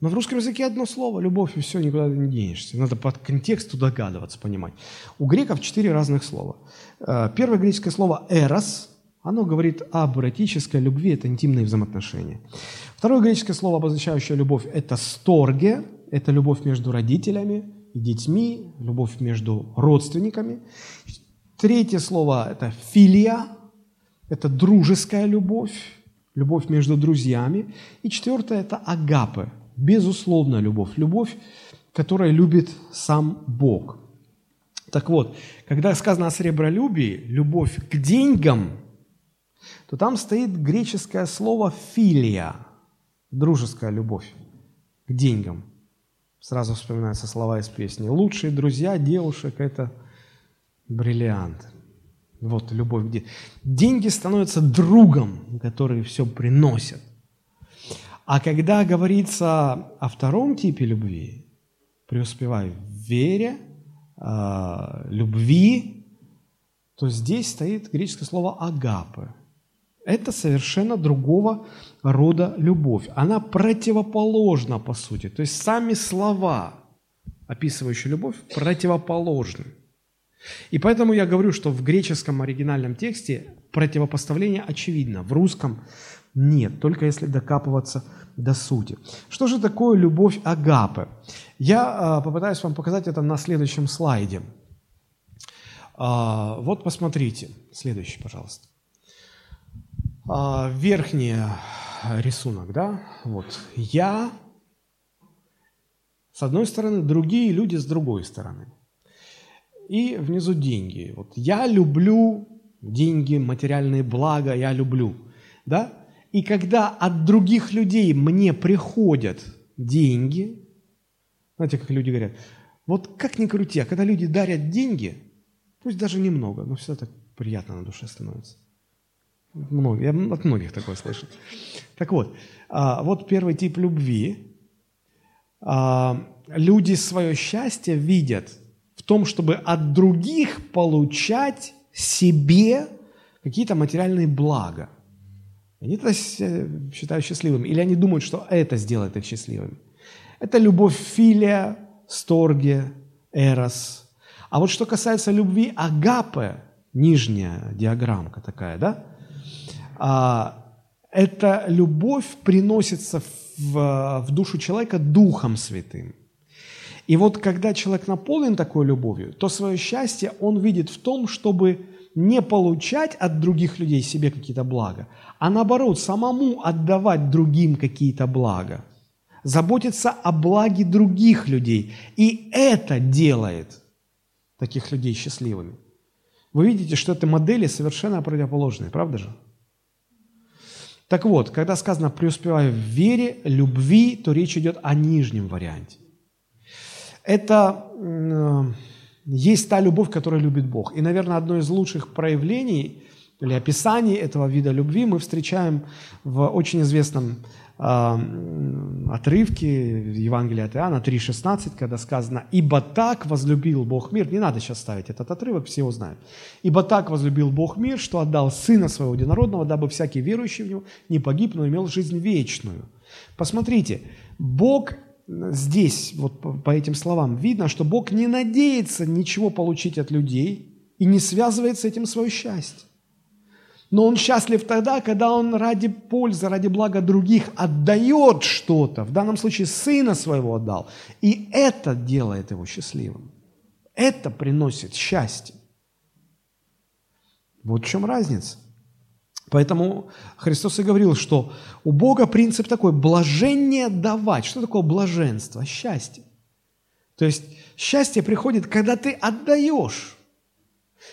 Speaker 1: Но в русском языке одно слово – любовь, и все, никуда не денешься. Надо под контексту догадываться, понимать. У греков четыре разных слова. Э, первое греческое слово «эрос», оно говорит об эротической любви, это интимные взаимоотношения. Второе греческое слово, обозначающее любовь, это «сторге», это любовь между родителями и детьми, любовь между родственниками. Третье слово – это «филия», это дружеская любовь, любовь между друзьями. И четвертое – это агапы, безусловная любовь, любовь, которая любит сам Бог. Так вот, когда сказано о сребролюбии, любовь к деньгам, то там стоит греческое слово «филия», дружеская любовь к деньгам. Сразу вспоминаются слова из песни. Лучшие друзья девушек – это бриллиант. Вот любовь где. Деньги становятся другом, который все приносит. А когда говорится о втором типе любви, преуспевай в вере, э, любви, то здесь стоит греческое слово «агапы». Это совершенно другого рода любовь. Она противоположна, по сути. То есть сами слова, описывающие любовь, противоположны. И поэтому я говорю, что в греческом оригинальном тексте противопоставление очевидно, в русском нет, только если докапываться до сути. Что же такое любовь агапы? Я э, попытаюсь вам показать это на следующем слайде. Э, вот посмотрите, следующий, пожалуйста. Э, верхний рисунок, да, вот. Я с одной стороны, другие люди с другой стороны. И внизу деньги. Вот я люблю деньги, материальные блага, я люблю, да? И когда от других людей мне приходят деньги, знаете, как люди говорят, вот как ни крути, а когда люди дарят деньги, пусть даже немного, но все так приятно на душе становится. Много, я от многих такое слышу. Так вот, а, вот первый тип любви. А, люди свое счастье видят в том, чтобы от других получать себе какие-то материальные блага. Они это считают счастливыми. Или они думают, что это сделает их счастливыми. Это любовь филия, сторге, эрос. А вот что касается любви агапе, нижняя диаграммка такая, да? А, эта любовь приносится в, в душу человека Духом Святым. И вот когда человек наполнен такой любовью, то свое счастье он видит в том, чтобы не получать от других людей себе какие-то блага, а наоборот, самому отдавать другим какие-то блага, заботиться о благе других людей. И это делает таких людей счастливыми. Вы видите, что это модели совершенно противоположные, правда же? Так вот, когда сказано «преуспеваю в вере, любви», то речь идет о нижнем варианте. Это есть та любовь, которую любит Бог. И, наверное, одно из лучших проявлений или описаний этого вида любви мы встречаем в очень известном э, отрывке Евангелия от Иоанна 3,16, когда сказано «Ибо так возлюбил Бог мир». Не надо сейчас ставить этот отрывок, все его знают. «Ибо так возлюбил Бог мир, что отдал Сына Своего Единородного, дабы всякий верующий в Него не погиб, но имел жизнь вечную». Посмотрите, Бог здесь, вот по этим словам, видно, что Бог не надеется ничего получить от людей и не связывает с этим свое счастье. Но он счастлив тогда, когда он ради пользы, ради блага других отдает что-то. В данном случае сына своего отдал. И это делает его счастливым. Это приносит счастье. Вот в чем разница. Поэтому Христос и говорил, что у Бога принцип такой – блажение давать. Что такое блаженство? Счастье. То есть счастье приходит, когда ты отдаешь.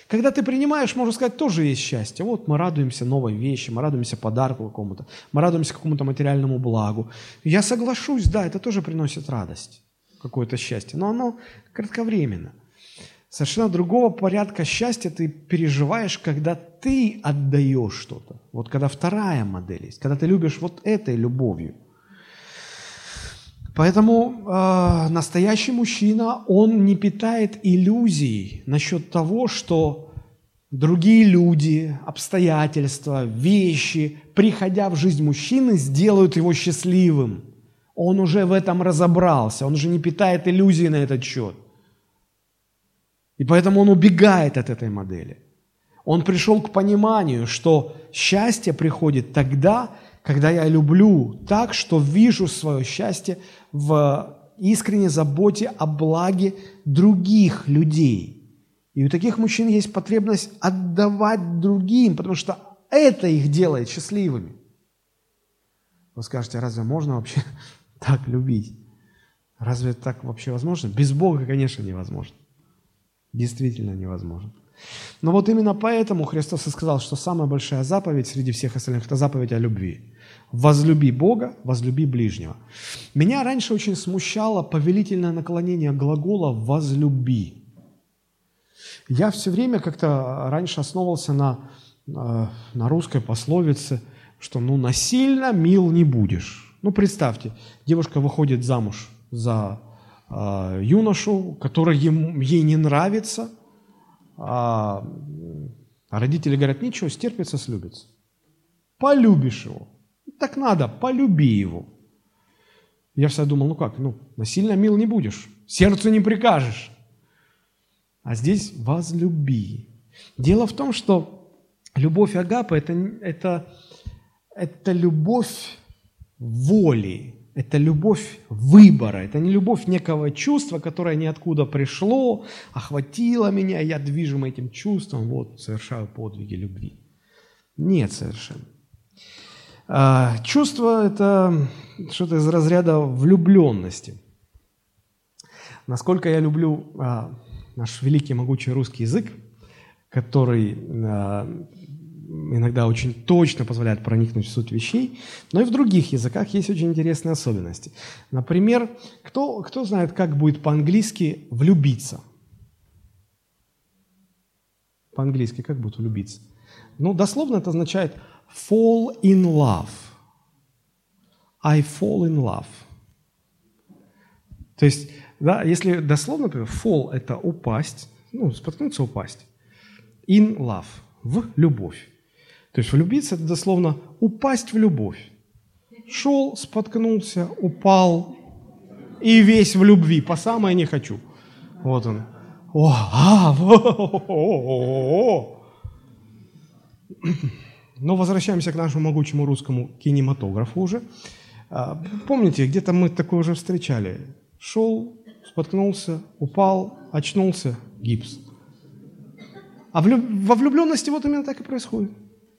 Speaker 1: Когда ты принимаешь, можно сказать, тоже есть счастье. Вот мы радуемся новой вещи, мы радуемся подарку какому-то, мы радуемся какому-то материальному благу. Я соглашусь, да, это тоже приносит радость, какое-то счастье, но оно кратковременно. Совершенно другого порядка счастья ты переживаешь, когда ты отдаешь что-то. Вот когда вторая модель есть, когда ты любишь вот этой любовью. Поэтому э, настоящий мужчина, он не питает иллюзий насчет того, что другие люди, обстоятельства, вещи, приходя в жизнь мужчины, сделают его счастливым. Он уже в этом разобрался, он уже не питает иллюзий на этот счет. И поэтому он убегает от этой модели. Он пришел к пониманию, что счастье приходит тогда, когда я люблю так, что вижу свое счастье в искренней заботе о благе других людей. И у таких мужчин есть потребность отдавать другим, потому что это их делает счастливыми. Вы скажете, разве можно вообще так любить? Разве так вообще возможно? Без Бога, конечно, невозможно. Действительно невозможно. Но вот именно поэтому Христос и сказал, что самая большая заповедь среди всех остальных – это заповедь о любви. «Возлюби Бога, возлюби ближнего». Меня раньше очень смущало повелительное наклонение глагола «возлюби». Я все время как-то раньше основывался на, э, на русской пословице, что ну насильно мил не будешь. Ну представьте, девушка выходит замуж за а, юношу, который ему, ей не нравится, а, родители говорят, ничего, стерпится, слюбится. полюбишь его. Так надо, полюби его. Я всегда думал, ну как, ну, насильно мил не будешь, сердцу не прикажешь. А здесь возлюби. Дело в том, что любовь Агапа это, это, это любовь воли, это любовь выбора, это не любовь некого чувства, которое ниоткуда пришло, охватило меня, я движим этим чувством, вот, совершаю подвиги любви. Нет совершенно. А, чувство – это что-то из разряда влюбленности. Насколько я люблю а, наш великий могучий русский язык, который а, иногда очень точно позволяет проникнуть в суть вещей, но и в других языках есть очень интересные особенности. Например, кто, кто знает, как будет по-английски «влюбиться»? По-английски как будет «влюбиться»? Ну, дословно это означает fall in love. I fall in love. То есть, да, если дословно, например, fall – это упасть, ну, споткнуться, упасть. In love – в любовь. То есть влюбиться – это дословно упасть в любовь. Шел, споткнулся, упал и весь в любви, по самое не хочу. Вот он. О, а, о, о, о, о. Но возвращаемся к нашему могучему русскому кинематографу уже. А, помните, где-то мы такое уже встречали. Шел, споткнулся, упал, очнулся, гипс. А во влюбленности вот именно так и происходит.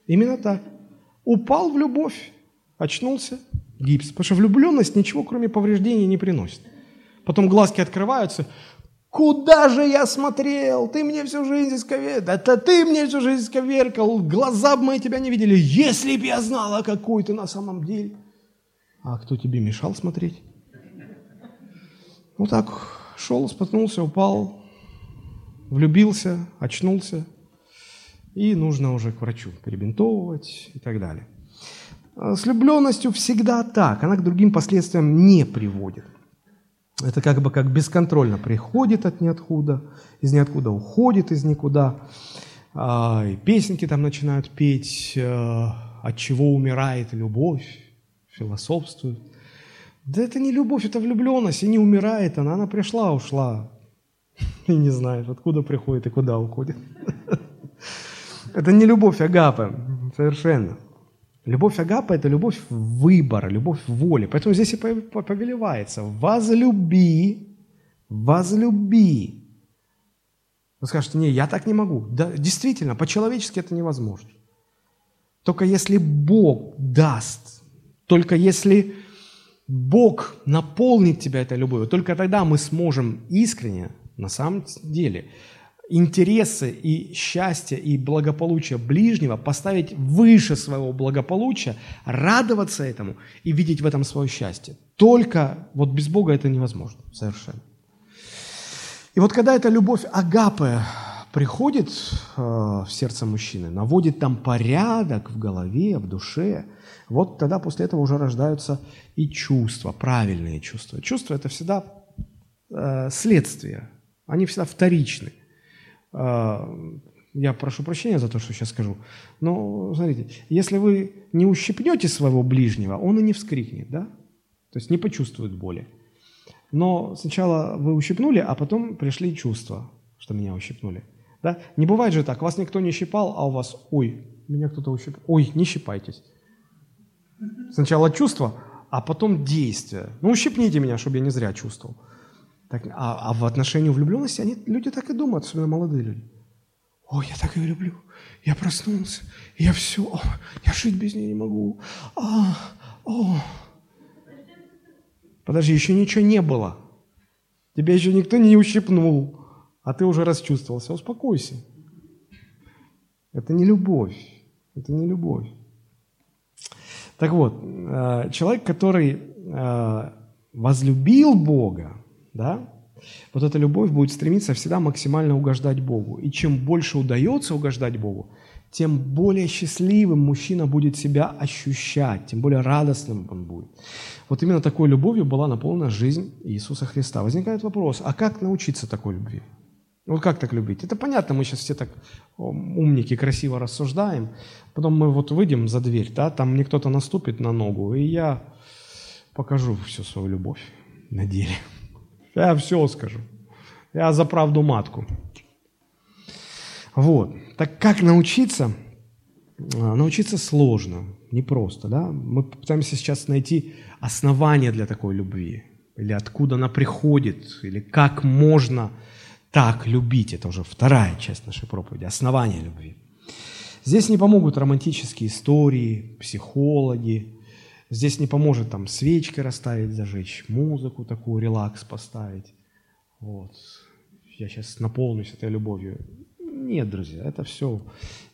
Speaker 1: Именно так. Упал в любовь, очнулся, гипс. Потому что влюбленность ничего, кроме повреждений, не приносит. Потом глазки открываются. Куда же я смотрел? Ты мне всю жизнь исковеркал. Это ты мне всю жизнь исковеркал. Глаза бы мои тебя не видели. Если б я знала, какой ты на самом деле. А кто тебе мешал смотреть? Ну так, шел, споткнулся, упал, влюбился, очнулся, и нужно уже к врачу перебинтовывать и так далее. А с влюбленностью всегда так, она к другим последствиям не приводит. Это как бы как бесконтрольно приходит от ниоткуда, из ниоткуда уходит из никуда. А, и песенки там начинают петь, а, от чего умирает любовь, философствуют. Да это не любовь, это влюбленность, и не умирает она, она пришла, ушла. И не знаешь, откуда приходит и куда уходит. Это не любовь Агапы, совершенно. Любовь Агапа – это любовь выбора, любовь воли. Поэтому здесь и повелевается «возлюби, возлюби». Вы скажете, не, я так не могу. Да, действительно, по-человечески это невозможно. Только если Бог даст, только если Бог наполнит тебя этой любовью, только тогда мы сможем искренне, на самом деле, интересы и счастье и благополучие ближнего поставить выше своего благополучия, радоваться этому и видеть в этом свое счастье. Только вот без Бога это невозможно совершенно. И вот когда эта любовь Агапы приходит э, в сердце мужчины, наводит там порядок в голове, в душе, вот тогда после этого уже рождаются и чувства, правильные чувства. Чувства – это всегда э, следствие, они всегда вторичны. А, я прошу прощения за то, что сейчас скажу, но смотрите, если вы не ущипнете своего ближнего, он и не вскрикнет, да? То есть не почувствует боли. Но сначала вы ущипнули, а потом пришли чувства, что меня ущипнули. Да? Не бывает же так, вас никто не щипал, а у вас, ой, меня кто-то ущипал. Ой, не щипайтесь. Сначала чувство, а потом действие. Ну, ущипните меня, чтобы я не зря чувствовал. Так, а, а в отношении влюбленности они, люди так и думают, особенно молодые люди. Ой, я так ее люблю. Я проснулся. Я все. О, я жить без нее не могу. А, о. Подожди, еще ничего не было. Тебя еще никто не ущипнул, а ты уже расчувствовался. Успокойся. Это не любовь. Это не любовь. Так вот, э, человек, который э, возлюбил Бога, да, вот эта любовь будет стремиться всегда максимально угождать Богу. И чем больше удается угождать Богу, тем более счастливым мужчина будет себя ощущать, тем более радостным он будет. Вот именно такой любовью была наполнена жизнь Иисуса Христа. Возникает вопрос, а как научиться такой любви? Вот как так любить? Это понятно, мы сейчас все так умники, красиво рассуждаем. Потом мы вот выйдем за дверь, да, там мне кто-то наступит на ногу, и я покажу всю свою любовь на деле. Я все скажу. Я за правду матку. Вот. Так как научиться? А, научиться сложно, непросто, да? Мы пытаемся сейчас найти основание для такой любви. Или откуда она приходит, или как можно так любить. Это уже вторая часть нашей проповеди, основание любви. Здесь не помогут романтические истории, психологи. Здесь не поможет там свечки расставить, зажечь, музыку такую, релакс поставить. Вот. Я сейчас наполнюсь этой любовью. Нет, друзья, это все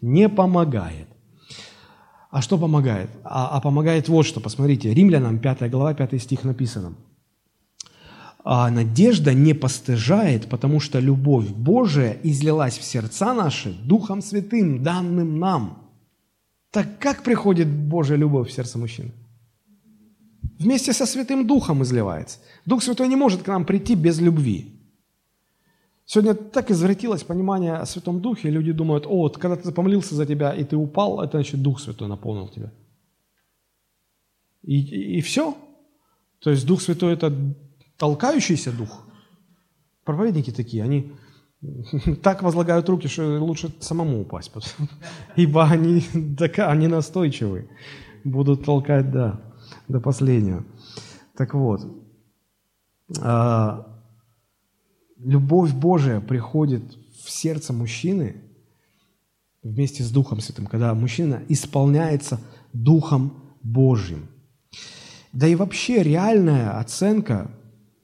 Speaker 1: не помогает. А что помогает? А, а помогает вот что, посмотрите, Римлянам 5 глава, 5 стих написано – а надежда не постыжает, потому что любовь Божия излилась в сердца наши Духом Святым, данным нам. Так как приходит Божья любовь в сердце мужчины? Вместе со Святым Духом изливается. Дух Святой не может к нам прийти без любви. Сегодня так извратилось понимание о Святом Духе, люди думают, о, вот когда ты помолился за тебя, и ты упал, это значит Дух Святой наполнил тебя. И, и, и все. То есть Дух Святой – это толкающийся дух. Проповедники такие, они так возлагают руки, что лучше самому упасть, ибо они, они настойчивы, будут толкать, да, до последнего. Так вот, а, любовь Божия приходит в сердце мужчины вместе с Духом Святым, когда мужчина исполняется Духом Божьим. Да и вообще реальная оценка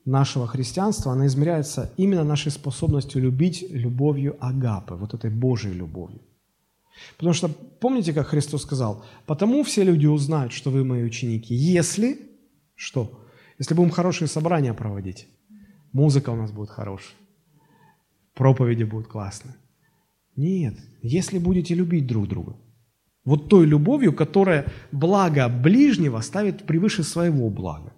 Speaker 1: нашего христианства, она измеряется именно нашей способностью любить любовью агапы, вот этой Божьей любовью. Потому что помните, как Христос сказал, «Потому все люди узнают, что вы мои ученики, если...» Что? Если будем хорошие собрания проводить, музыка у нас будет хорошая, проповеди будут классные. Нет, если будете любить друг друга. Вот той любовью, которая благо ближнего ставит превыше своего блага.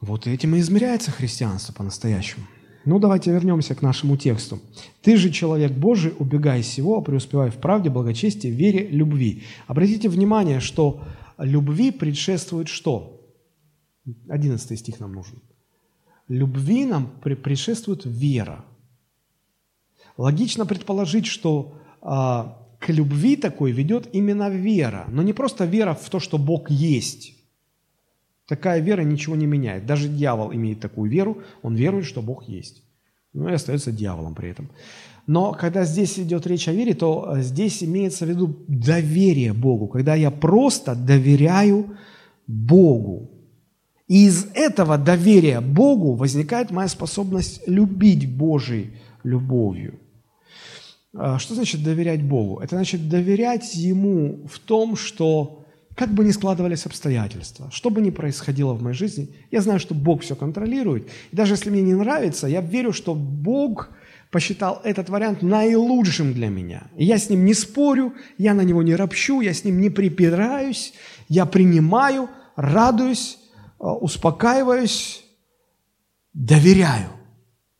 Speaker 1: Вот этим и измеряется христианство по-настоящему. Ну, давайте вернемся к нашему тексту. «Ты же, человек Божий, убегай всего, преуспевай в правде, благочестии, вере, любви». Обратите внимание, что любви предшествует что? Одиннадцатый стих нам нужен. Любви нам предшествует вера. Логично предположить, что а, к любви такой ведет именно вера, но не просто вера в то, что Бог есть, Такая вера ничего не меняет. Даже дьявол имеет такую веру, он верует, что Бог есть. Ну и остается дьяволом при этом. Но когда здесь идет речь о вере, то э, здесь имеется в виду доверие Богу, когда я просто доверяю Богу. И из этого доверия Богу возникает моя способность любить Божьей любовью. А что значит доверять Богу? Это значит доверять Ему в том, что как бы ни складывались обстоятельства, что бы ни происходило в моей жизни, я знаю, что Бог все контролирует. И даже если мне не нравится, я верю, что Бог посчитал этот вариант наилучшим для меня. И я с ним не спорю, я на него не ропщу, я с ним не припираюсь, я принимаю, радуюсь, э, успокаиваюсь, доверяю.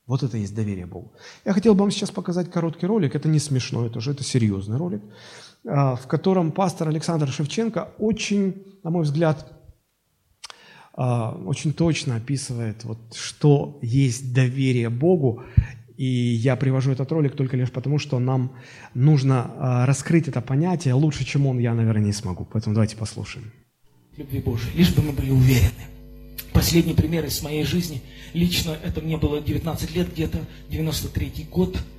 Speaker 1: Вот это и есть доверие Богу. Я хотел бы вам сейчас показать короткий ролик. Это не смешно, это уже это серьезный ролик. А, в котором пастор Александр Шевченко очень, на мой взгляд, а, очень точно описывает, вот, что есть доверие Богу. И я привожу этот ролик только лишь потому, что нам нужно а, раскрыть это понятие. Лучше, чем он, я, наверное, не смогу. Поэтому давайте послушаем.
Speaker 2: Любви Божией, лишь бы мы были уверены. Последний пример из моей жизни. Лично это мне было 19 лет, где-то 93 год –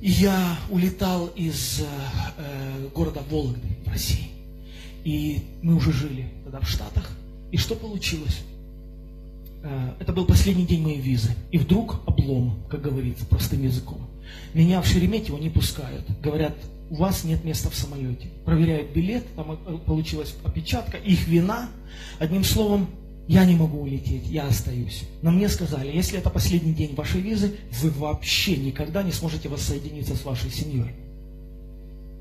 Speaker 2: и я улетал из э, города Вологды в России. И мы уже жили тогда в Штатах. И что получилось? Э, это был последний день моей визы. И вдруг облом, как говорится, простым языком. Меня в Шереметьево не пускают. Говорят, у вас нет места в самолете. Проверяют билет, там э, получилась опечатка, их вина. Одним словом, я не могу улететь, я остаюсь. Но мне сказали, если это последний день вашей визы, вы вообще никогда не сможете воссоединиться с вашей семьей.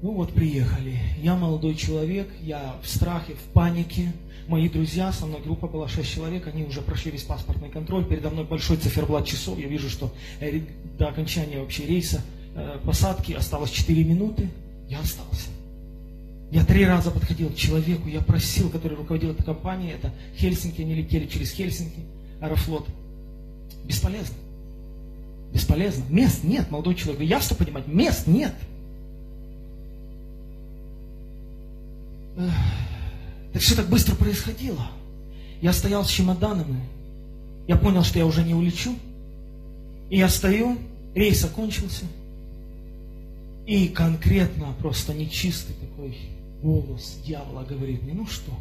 Speaker 2: Ну вот, приехали. Я молодой человек, я в страхе, в панике. Мои друзья, со мной группа была 6 человек, они уже прошли весь паспортный контроль. Передо мной большой циферблат часов. Я вижу, что э, до окончания вообще рейса э, посадки осталось 4 минуты. Я остался. Я три раза подходил к человеку, я просил, который руководил этой компанией, это Хельсинки, они летели через Хельсинки, Аэрофлот. Бесполезно. Бесполезно. Мест нет, молодой человек. Вы ясно понимаете? Мест нет. Так все так быстро происходило. Я стоял с чемоданами. Я понял, что я уже не улечу. И я стою, рейс окончился. И конкретно, просто нечистый такой голос дьявола говорит мне, ну что,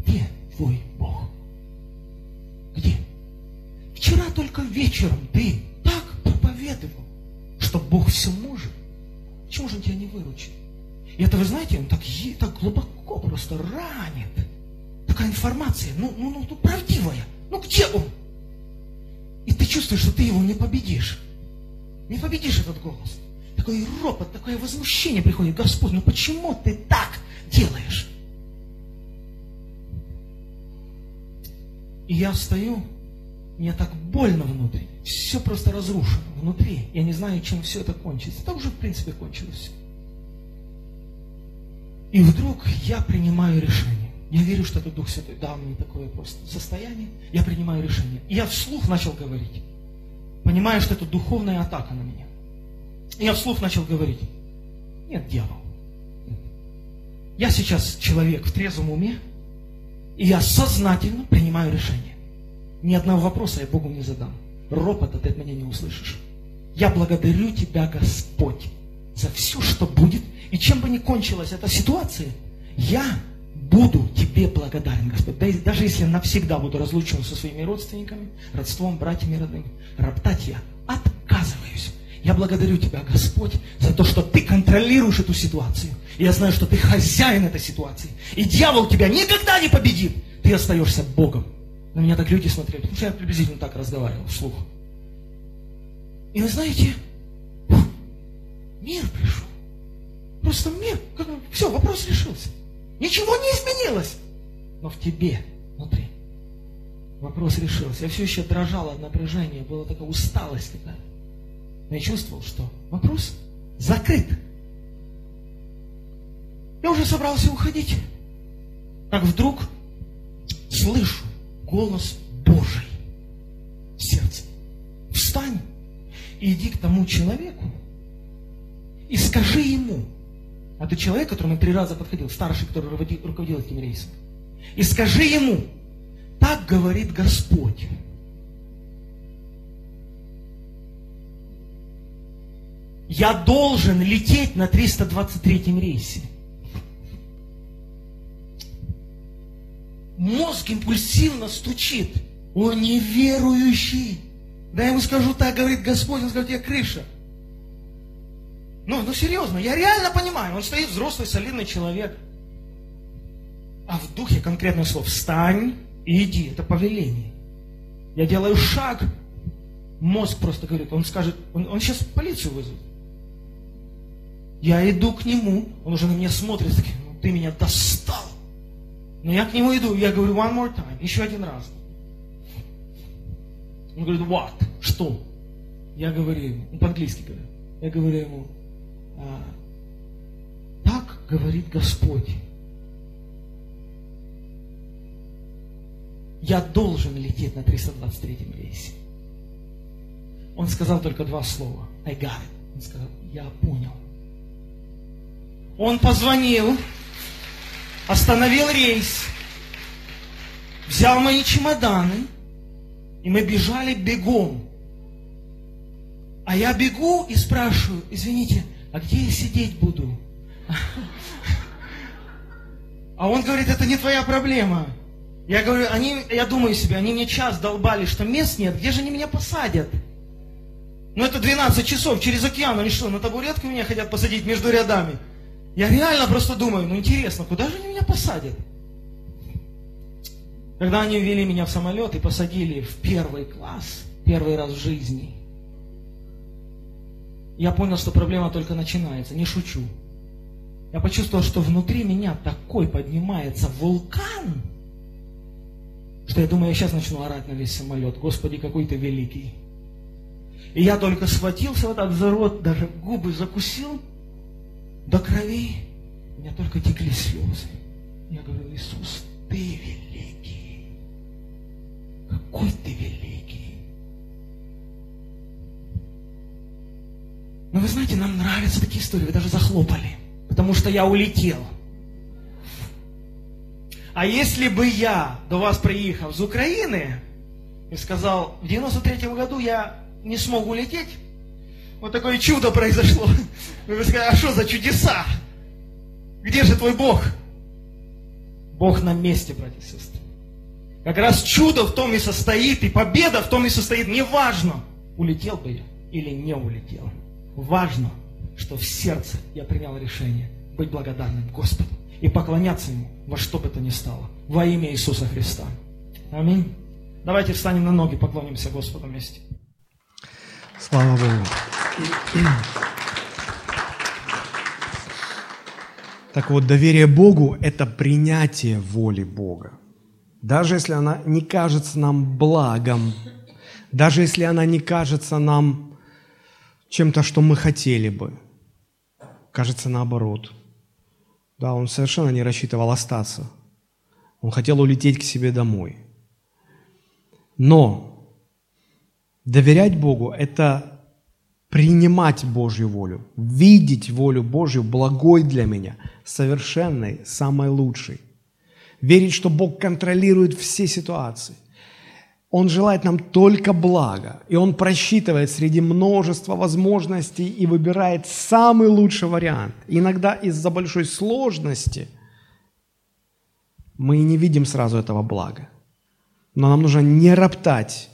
Speaker 2: где твой Бог? Где? Вчера только вечером ты так проповедовал, что Бог все может. Почему же он тебя не выручит? И это, вы знаете, он так, так глубоко просто ранит. Такая информация, ну, ну, ну, ну, правдивая. Ну, где он? И ты чувствуешь, что ты его не победишь. Не победишь этот голос. Такой ропот, такое возмущение приходит. Господь, ну почему ты так делаешь? И я стою, мне так больно внутри. Все просто разрушено внутри. Я не знаю, чем все это кончится. Это уже, в принципе, кончилось. И вдруг я принимаю решение. Я верю, что это Дух Святой дал мне такое просто состояние. Я принимаю решение. И я вслух начал говорить. Понимаю, что это духовная атака на меня. И я вслух начал говорить. Нет, дьявол. Я сейчас человек в трезвом уме, и я сознательно принимаю решение. Ни одного вопроса я Богу не задам. Ропота ты от меня не услышишь. Я благодарю Тебя, Господь, за все, что будет и чем бы ни кончилась эта ситуация, я буду тебе благодарен, Господь. Даже если навсегда буду разлучен со своими родственниками, родством, братьями родными, роптать я отказываюсь. Я благодарю Тебя, Господь, за то, что Ты контролируешь эту ситуацию. И я знаю, что Ты хозяин этой ситуации. И дьявол тебя никогда не победит. Ты остаешься Богом. На меня так люди смотрели, потому что я приблизительно так разговаривал вслух. И вы знаете, мир пришел. Просто мир, все, вопрос решился. Ничего не изменилось. Но в тебе, внутри, вопрос решился. Я все еще дрожал от напряжения, была такая усталость такая. Я чувствовал, что вопрос закрыт. Я уже собрался уходить. Как вдруг слышу голос Божий в сердце. Встань и иди к тому человеку и скажи ему, а ты человек, которому три раза подходил, старший, который руководил этим рейсом. И скажи ему, так говорит Господь. Я должен лететь на 323 рейсе. Мозг импульсивно стучит. Он неверующий. Да я ему скажу, так говорит Господь, он скажет, я крыша. Ну, ну серьезно, я реально понимаю, он стоит взрослый, солидный человек. А в духе конкретное слово «встань и иди», это повеление. Я делаю шаг, мозг просто говорит, он скажет, он, он сейчас полицию вызовет. Я иду к нему, он уже на меня смотрит, ну ты меня достал. Но я к нему иду, я говорю one more time, еще один раз. Он говорит, what? Что? Я говорю ему, он по-английски говорит. Я говорю ему, а, так говорит Господь. Я должен лететь на 323 рейсе. Он сказал только два слова. I got it. Он сказал, я понял. Он позвонил, остановил рейс, взял мои чемоданы, и мы бежали бегом. А я бегу и спрашиваю, извините, а где я сидеть буду? А он говорит, это не твоя проблема. Я говорю, они, я думаю себе, они мне час долбали, что мест нет, где же они меня посадят? Ну это 12 часов через океан, они что, на табуретку меня хотят посадить между рядами? Я реально просто думаю, ну интересно, куда же они меня посадят? Когда они ввели меня в самолет и посадили в первый класс, первый раз в жизни – я понял, что проблема только начинается. Не шучу. я почувствовал, что внутри меня такой поднимается вулкан, что я думаю, я сейчас начну орать на весь самолет. Господи, какой ты великий. И я только схватился вот этот за рот, даже губы закусил до крови. У меня только текли слезы. Я говорю, Иисус, ты великий. Какой ты великий. Но вы знаете, нам нравятся такие истории. Вы даже захлопали. Потому что я улетел. А если бы я до вас приехал из Украины и сказал, в 93 году я не смог улететь, вот такое чудо произошло. Вы бы сказали, а что за чудеса? Где же твой Бог? Бог на месте, братья и сестры. Как раз чудо в том и состоит, и победа в том и состоит. Неважно, улетел бы я или не улетел. Важно, что в сердце я принял решение быть благодарным Господу и поклоняться Ему во что бы то ни стало. Во имя Иисуса Христа. Аминь. Давайте встанем на ноги, поклонимся Господу вместе.
Speaker 1: Слава Богу. Так вот, доверие Богу – это принятие воли Бога. Даже если она не кажется нам благом, даже если она не кажется нам чем-то, что мы хотели бы, кажется наоборот. Да, он совершенно не рассчитывал остаться. Он хотел улететь к себе домой. Но доверять Богу – это принимать Божью волю, видеть волю Божью благой для меня, совершенной, самой лучшей. Верить, что Бог контролирует все ситуации. Он желает нам только блага, и Он просчитывает среди множества возможностей и выбирает самый лучший вариант. Иногда из-за большой сложности мы не видим сразу этого блага. Но нам нужно не роптать,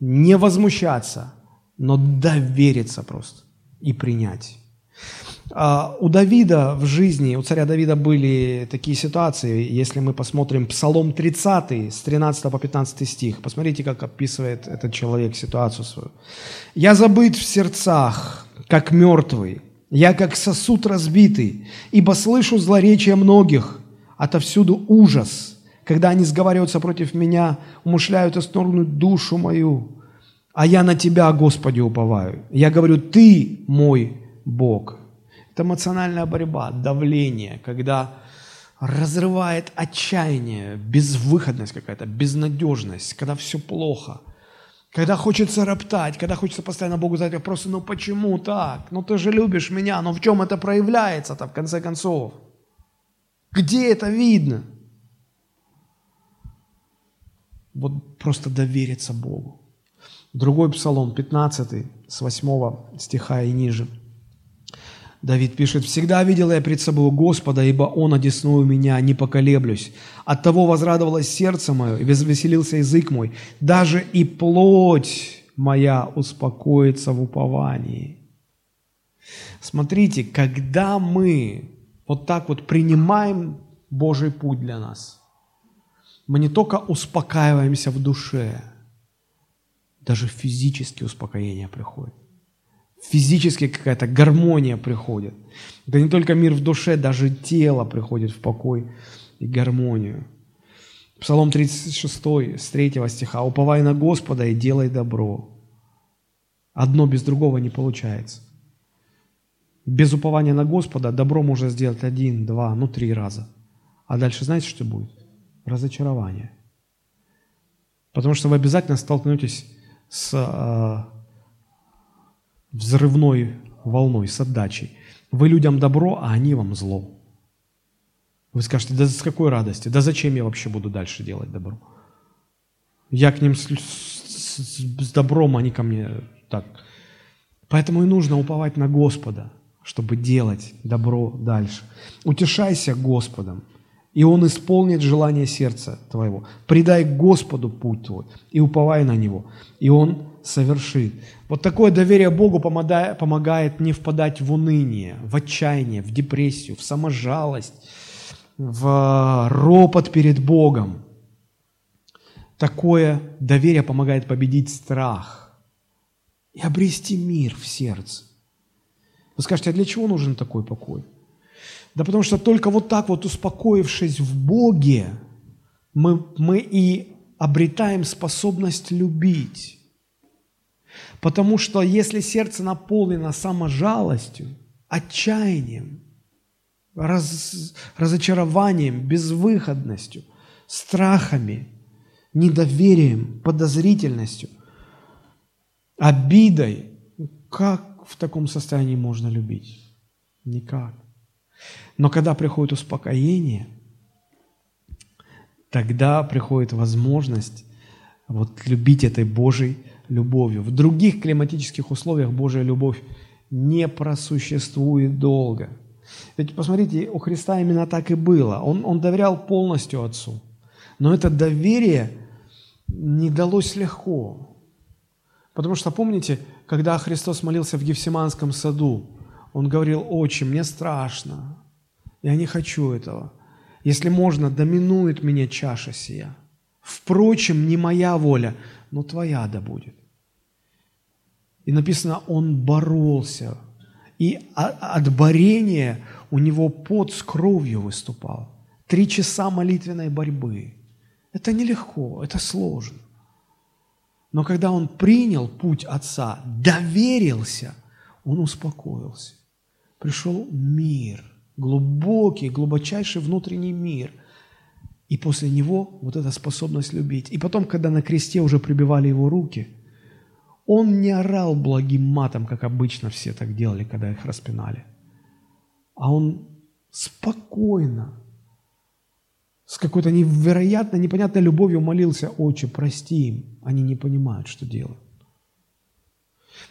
Speaker 1: не возмущаться, но довериться просто и принять. А, у Давида в жизни, у царя Давида были такие ситуации, если мы посмотрим Псалом 30 с 13 по 15 стих, посмотрите, как описывает этот человек ситуацию свою. «Я забыт в сердцах, как мертвый, я как сосуд разбитый, ибо слышу злоречие многих, отовсюду ужас, когда они сговариваются против меня, умышляют исторгнуть душу мою, а я на Тебя, Господи, уповаю. Я говорю, Ты мой Бог». Это эмоциональная борьба, давление, когда разрывает отчаяние, безвыходность какая-то, безнадежность, когда все плохо, когда хочется роптать, когда хочется постоянно Богу задать вопросы, ну почему так? Ну ты же любишь меня, но в чем это проявляется-то в конце концов? Где это видно? Вот просто довериться Богу. Другой псалом, 15, с 8 стиха и ниже – Давид пишет, «Всегда видел я пред собой Господа, ибо Он одесную меня, не поколеблюсь. От того возрадовалось сердце мое, и возвеселился язык мой. Даже и плоть моя успокоится в уповании». Смотрите, когда мы вот так вот принимаем Божий путь для нас, мы не только успокаиваемся в душе, даже физически успокоение приходит физически какая-то гармония приходит. Это не только мир в душе, даже тело приходит в покой и гармонию. Псалом 36, с 3 стиха. «Уповай на Господа и делай добро». Одно без другого не получается. Без упования на Господа добро можно сделать один, два, ну три раза. А дальше знаете, что будет? Разочарование. Потому что вы обязательно столкнетесь с а, взрывной волной, с отдачей. Вы людям добро, а они вам зло. Вы скажете, да с какой радости? Да зачем я вообще буду дальше делать добро? Я к ним с, с, с добром, они ко мне так. Поэтому и нужно уповать на Господа, чтобы делать добро дальше. Утешайся Господом, и Он исполнит желание сердца твоего. Предай Господу путь твой и уповай на Него, и Он совершит. Вот такое доверие Богу помогает не впадать в уныние, в отчаяние, в депрессию, в саможалость, в ропот перед Богом. Такое доверие помогает победить страх и обрести мир в сердце. Вы скажете, а для чего нужен такой покой? Да потому что только вот так вот успокоившись в Боге, мы, мы и обретаем способность любить. Потому что если сердце наполнено саможалостью, отчаянием, раз, разочарованием, безвыходностью, страхами, недоверием, подозрительностью, обидой, как в таком состоянии можно любить? Никак. Но когда приходит успокоение, тогда приходит возможность вот любить этой Божьей любовью. В других климатических условиях Божья любовь не просуществует долго. Ведь посмотрите, у Христа именно так и было. Он, он доверял полностью Отцу. Но это доверие не далось легко. Потому что помните, когда Христос молился в Гефсиманском саду, Он говорил, «Отче, мне страшно, я не хочу этого. Если можно, доминует меня чаша сия. Впрочем, не моя воля, но твоя да будет». И написано, Он боролся. И от борения у него пот с кровью выступал. Три часа молитвенной борьбы. Это нелегко, это сложно. Но когда он принял путь Отца, доверился, он успокоился. Пришел мир, глубокий, глубочайший внутренний мир. И после него вот эта способность любить. И потом, когда на кресте уже прибивали его руки, он не орал благим матом, как обычно все так делали, когда их распинали. А он спокойно, с какой-то невероятно непонятной любовью молился, «Отче, прости им, они не понимают, что делают».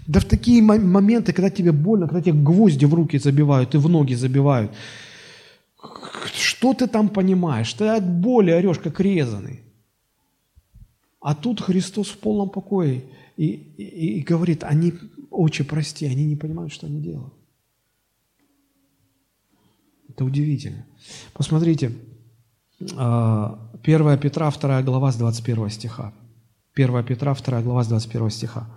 Speaker 1: Да в такие моменты, когда тебе больно, когда тебе гвозди в руки забивают и в ноги забивают, что ты там понимаешь? Ты от боли орешь, как резанный. А тут Христос в полном покое и, и, и говорит, они, отче, прости, они не понимают, что они делают. Это удивительно. Посмотрите, 1 а, Петра, 2 глава с 21 стиха. 1 Петра, 2 глава с 21 стиха.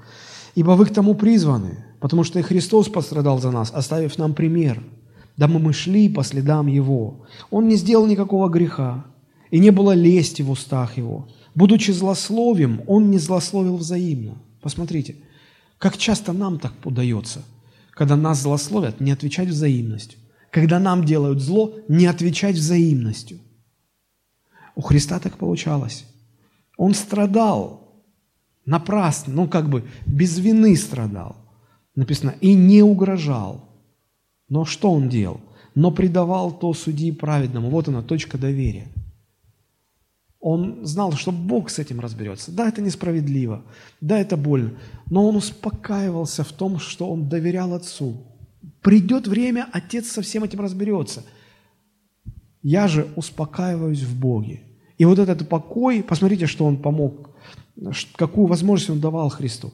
Speaker 1: «Ибо вы к тому призваны, потому что и Христос пострадал за нас, оставив нам пример, дабы мы шли по следам Его. Он не сделал никакого греха, и не было лести в устах Его. Будучи злословием, Он не злословил взаимно». Посмотрите, как часто нам так удается, когда нас злословят, не отвечать взаимностью. Когда нам делают зло, не отвечать взаимностью – у Христа так получалось. Он страдал напрасно, ну как бы без вины страдал. Написано, и не угрожал. Но что он делал? Но предавал то судьи праведному. Вот она, точка доверия. Он знал, что Бог с этим разберется. Да, это несправедливо, да, это больно, но он успокаивался в том, что он доверял Отцу. Придет время, Отец со всем этим разберется – я же успокаиваюсь в Боге. И вот этот покой, посмотрите, что Он помог, какую возможность Он давал Христу.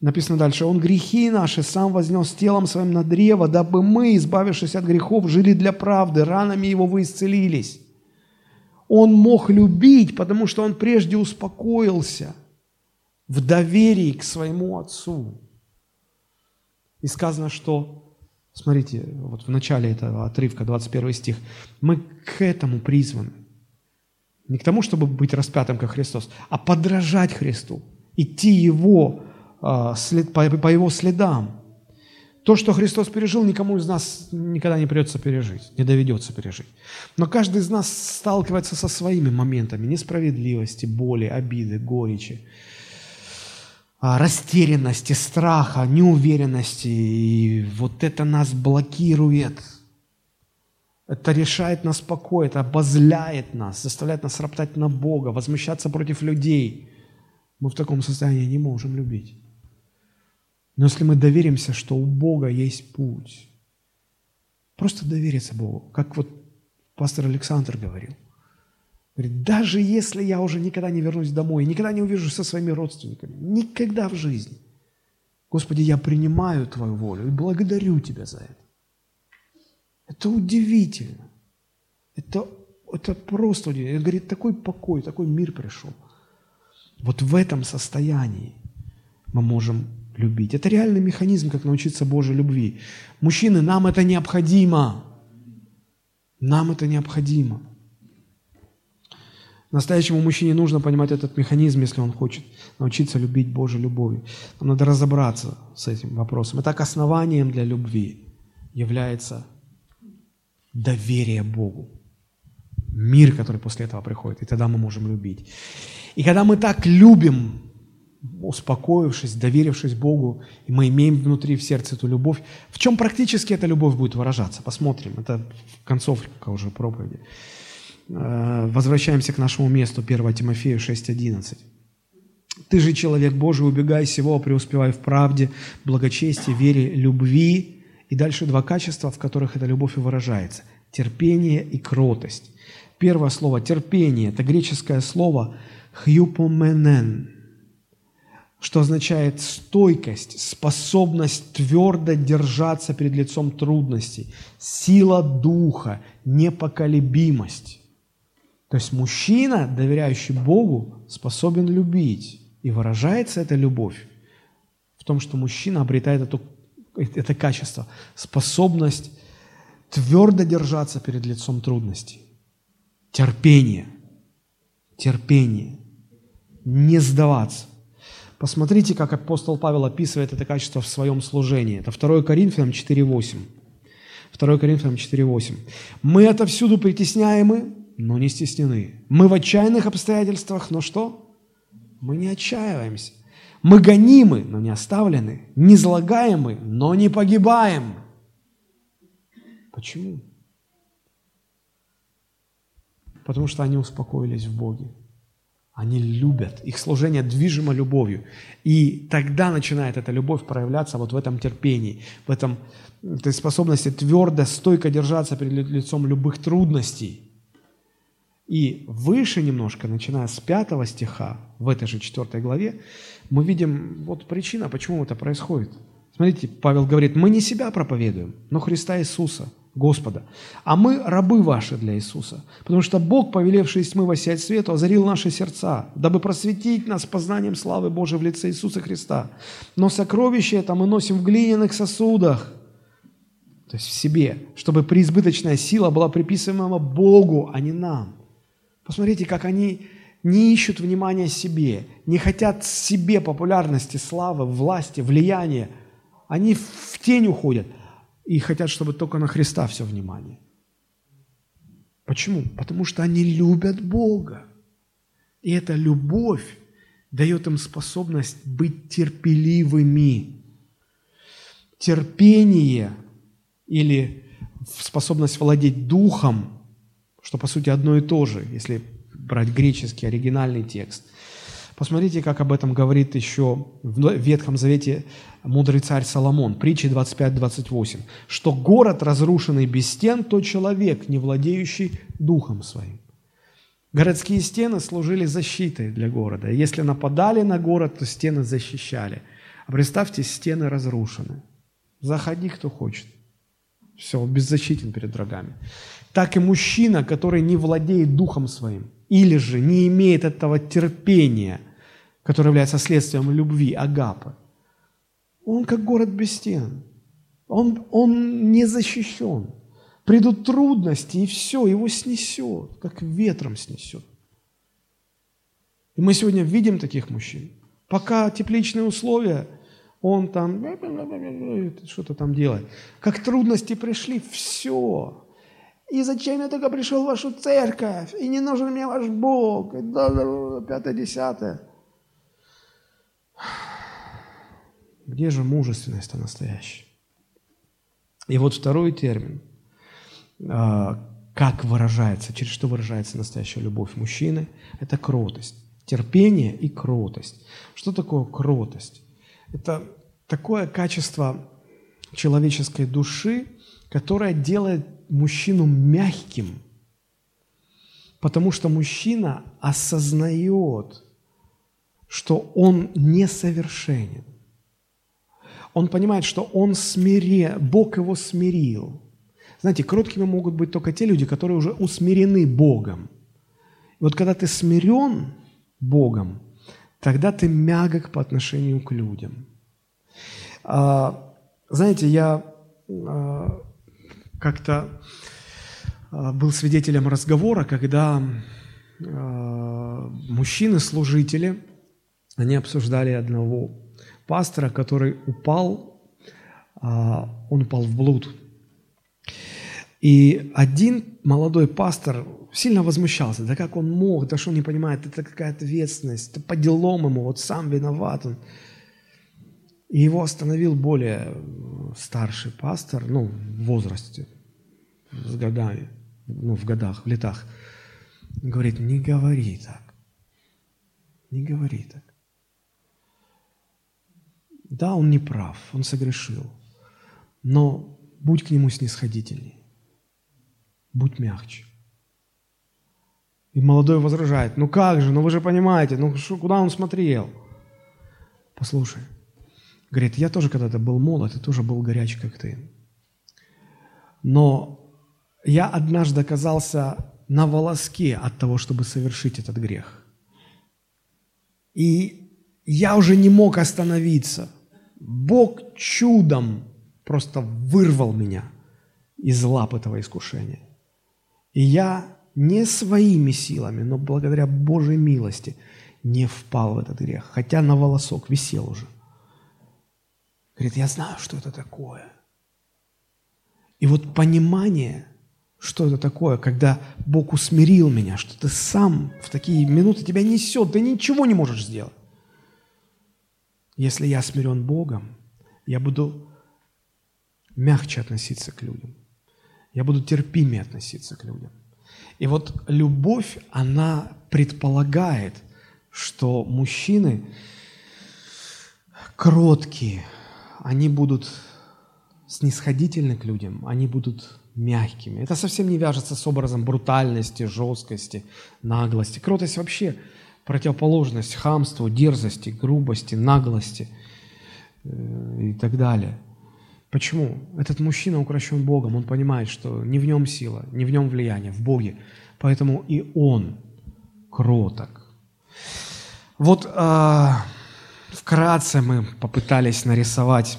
Speaker 1: Написано дальше, Он грехи наши сам вознес телом своим на древо, дабы мы, избавившись от грехов, жили для правды, ранами Его вы исцелились. Он мог любить, потому что Он прежде успокоился в доверии к своему Отцу. И сказано, что Смотрите, вот в начале этого отрывка, 21 стих. Мы к этому призваны. Не к тому, чтобы быть распятым, как Христос, а подражать Христу, идти его, а, след, по, его следам. То, что Христос пережил, никому из нас никогда не придется пережить, не доведется пережить. Но каждый из нас сталкивается со своими моментами несправедливости, боли, обиды, горечи. А, растерянности, страха, неуверенности. И вот это нас блокирует. Это решает нас покой, это обозляет нас, заставляет нас роптать на Бога, возмущаться против людей. Мы в таком состоянии не можем любить. Но если мы доверимся, что у Бога есть путь, просто довериться Богу, как вот пастор Александр говорил. Говорит, даже если я уже никогда не вернусь домой, никогда не увижу со своими родственниками, никогда в жизни, Господи, я принимаю Твою волю и благодарю Тебя за это. Это удивительно. Это, это просто удивительно. Говорит, такой покой, такой мир пришел. Вот в этом состоянии мы можем любить. Это реальный механизм, как научиться Божьей любви. Мужчины, нам это необходимо. Нам это необходимо. Настоящему мужчине нужно понимать этот механизм, если он хочет научиться любить Божьей любовью. Нам надо разобраться с этим вопросом. Итак, основанием для любви является доверие Богу. Мир, который после этого приходит, и тогда мы можем любить. И когда мы так любим, успокоившись, доверившись Богу, и мы имеем внутри в сердце эту любовь, в чем практически эта любовь будет выражаться? Посмотрим. Это концовка уже проповеди. Э, возвращаемся к нашему месту, 1 Тимофею 6.11. «Ты же, человек Божий, убегай всего, преуспевай в правде, благочестии, вере, любви». И дальше два качества, в которых эта любовь и выражается – терпение и кротость. Первое слово «терпение» – это греческое слово «хьюпоменен», что означает стойкость, способность твердо держаться перед лицом трудностей, сила духа, непоколебимость. То есть мужчина, доверяющий Богу, способен любить. И выражается эта любовь в том, что мужчина обретает это, это качество, способность твердо держаться перед лицом трудностей. Терпение. Терпение. Не сдаваться. Посмотрите, как апостол Павел описывает это качество в своем служении. Это 2 Коринфянам 4.8. 2 Коринфянам 4.8. «Мы отовсюду притесняемы, но не стеснены. Мы в отчаянных обстоятельствах, но что? Мы не отчаиваемся. Мы гонимы, но не оставлены. Не злагаемы, но не погибаем. Почему? Потому что они успокоились в Боге. Они любят, их служение движимо любовью. И тогда начинает эта любовь проявляться вот в этом терпении, в этом этой способности твердо, стойко держаться перед лицом любых трудностей. И выше немножко, начиная с пятого стиха, в этой же четвертой главе, мы видим вот причина, почему это происходит. Смотрите, Павел говорит, мы не себя проповедуем, но Христа Иисуса, Господа. А мы рабы ваши для Иисуса. Потому что Бог, повелевший из тьмы воссиять свету, озарил наши сердца, дабы просветить нас познанием славы Божией в лице Иисуса Христа. Но сокровище это мы носим в глиняных сосудах, то есть в себе, чтобы преизбыточная сила была приписываема Богу, а не нам. Посмотрите, как они не ищут внимания себе, не хотят себе популярности, славы, власти, влияния. Они в тень уходят и хотят, чтобы только на Христа все внимание. Почему? Потому что они любят Бога. И эта любовь дает им способность быть терпеливыми. Терпение или способность владеть духом что по сути одно и то же, если брать греческий оригинальный текст. Посмотрите, как об этом говорит еще в Ветхом Завете мудрый царь Соломон, притчи 25-28, что город, разрушенный без стен, то человек, не владеющий духом своим. Городские стены служили защитой для города. Если нападали на город, то стены защищали. А представьте, стены разрушены. Заходи, кто хочет. Все, беззащитен перед врагами так и мужчина, который не владеет духом своим, или же не имеет этого терпения, которое является следствием любви, агапы, он как город без стен. Он, он не защищен. Придут трудности, и все, его снесет, как ветром снесет. И мы сегодня видим таких мужчин. Пока тепличные условия, он там что-то там делает. Как трудности пришли, все, и зачем я только пришел в вашу церковь? И не нужен мне ваш Бог. И пятое, десятое. Где же мужественность-то настоящая? И вот второй термин. А, как выражается, через что выражается настоящая любовь мужчины? Это кротость. Терпение и кротость. Что такое кротость? Это такое качество человеческой души, которое делает мужчину мягким, потому что мужчина осознает, что он несовершенен. Он понимает, что он смире, Бог его смирил. Знаете, кроткими могут быть только те люди, которые уже усмирены Богом. И вот когда ты смирен Богом, тогда ты мягок по отношению к людям. А, знаете, я а, как-то э, был свидетелем разговора, когда э, мужчины-служители, они обсуждали одного пастора, который упал, он упал в блуд. И один молодой пастор сильно возмущался, да как он мог, да что он не понимает, это какая ответственность, это по делам ему, вот сам виноват он. И его остановил более старший пастор, ну, в возрасте, с годами, ну, в годах, в летах. Говорит, не говори так, не говори так. Да, он не прав, он согрешил, но будь к нему снисходительней, будь мягче. И молодой возражает, ну как же, ну вы же понимаете, ну шо, куда он смотрел? Послушай, говорит, я тоже когда-то был молод, и тоже был горячий, как ты. Но я однажды оказался на волоске от того, чтобы совершить этот грех. И я уже не мог остановиться. Бог чудом просто вырвал меня из лап этого искушения. И я не своими силами, но благодаря Божьей милости не впал в этот грех, хотя на волосок висел уже. Говорит, я знаю, что это такое. И вот понимание, что это такое, когда Бог усмирил меня, что ты сам в такие минуты тебя несет, ты ничего не можешь сделать. Если я смирен Богом, я буду мягче относиться к людям. Я буду терпимее относиться к людям. И вот любовь, она предполагает, что мужчины кроткие, они будут снисходительны к людям, они будут мягкими. Это совсем не вяжется с образом брутальности, жесткости, наглости. Кротость вообще противоположность хамству, дерзости, грубости, наглости э, и так далее. Почему? Этот мужчина укращен Богом, он понимает, что не в нем сила, не в нем влияние, в Боге. Поэтому и он кроток. Вот э, вкратце мы попытались нарисовать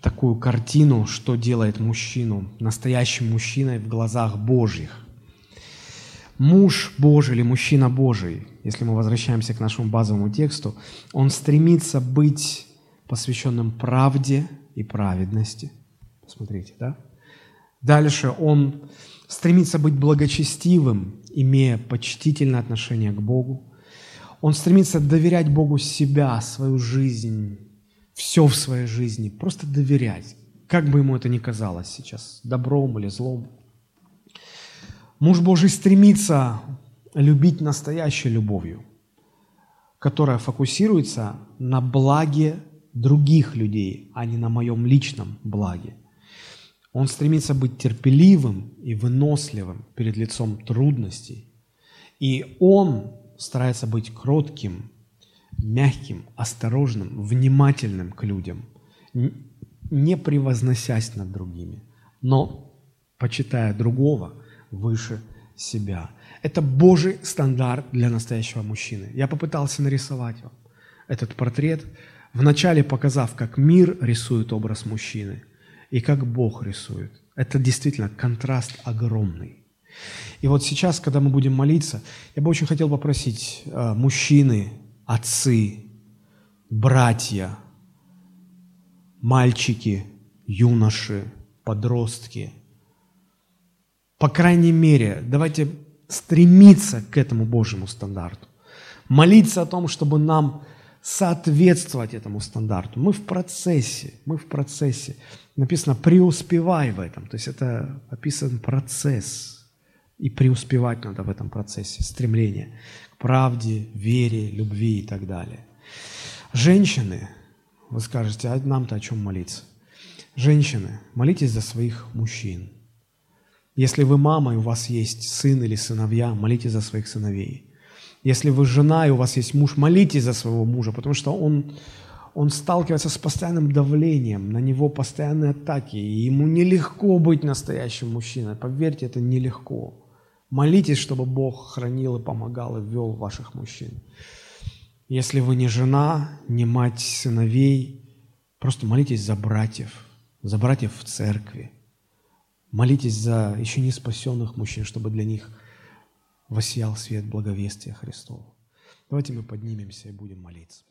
Speaker 1: такую картину, что делает мужчину настоящим мужчиной в глазах Божьих. Муж Божий или мужчина Божий, если мы возвращаемся к нашему базовому тексту, он стремится быть посвященным правде, и праведности. Посмотрите, да? Дальше он стремится быть благочестивым, имея почтительное отношение к Богу. Он стремится доверять Богу себя, свою жизнь, все в своей жизни, просто доверять, как бы ему это ни казалось сейчас, добром или злом. Муж Божий стремится любить настоящей любовью, которая фокусируется на благе других людей, а не на моем личном благе. Он стремится быть терпеливым и выносливым перед лицом трудностей. И он старается быть кротким, мягким, осторожным, внимательным к людям, не превозносясь над другими, но почитая другого выше себя. Это Божий стандарт для настоящего мужчины. Я попытался нарисовать вам этот портрет – вначале показав, как мир рисует образ мужчины и как Бог рисует. Это действительно контраст огромный. И вот сейчас, когда мы будем молиться, я бы очень хотел попросить э, мужчины, отцы, братья, мальчики, юноши, подростки, по крайней мере, давайте стремиться к этому Божьему стандарту. Молиться о том, чтобы нам соответствовать этому стандарту. Мы в процессе, мы в процессе. Написано «преуспевай в этом». То есть это описан процесс. И преуспевать надо в этом процессе. Стремление к правде, вере, любви и так далее. Женщины, вы скажете, а нам-то о чем молиться? Женщины, молитесь за своих мужчин. Если вы мама, и у вас есть сын или сыновья, молитесь за своих сыновей. Если вы жена и у вас есть муж, молитесь за своего мужа, потому что он, он сталкивается с постоянным давлением, на него постоянные атаки, и ему нелегко быть настоящим мужчиной. Поверьте, это нелегко. Молитесь, чтобы Бог хранил и помогал и вел ваших мужчин. Если вы не жена, не мать сыновей, просто молитесь за братьев, за братьев в церкви. Молитесь за еще не спасенных мужчин, чтобы для них воссиял свет благовестия Христова. Давайте мы поднимемся и будем молиться.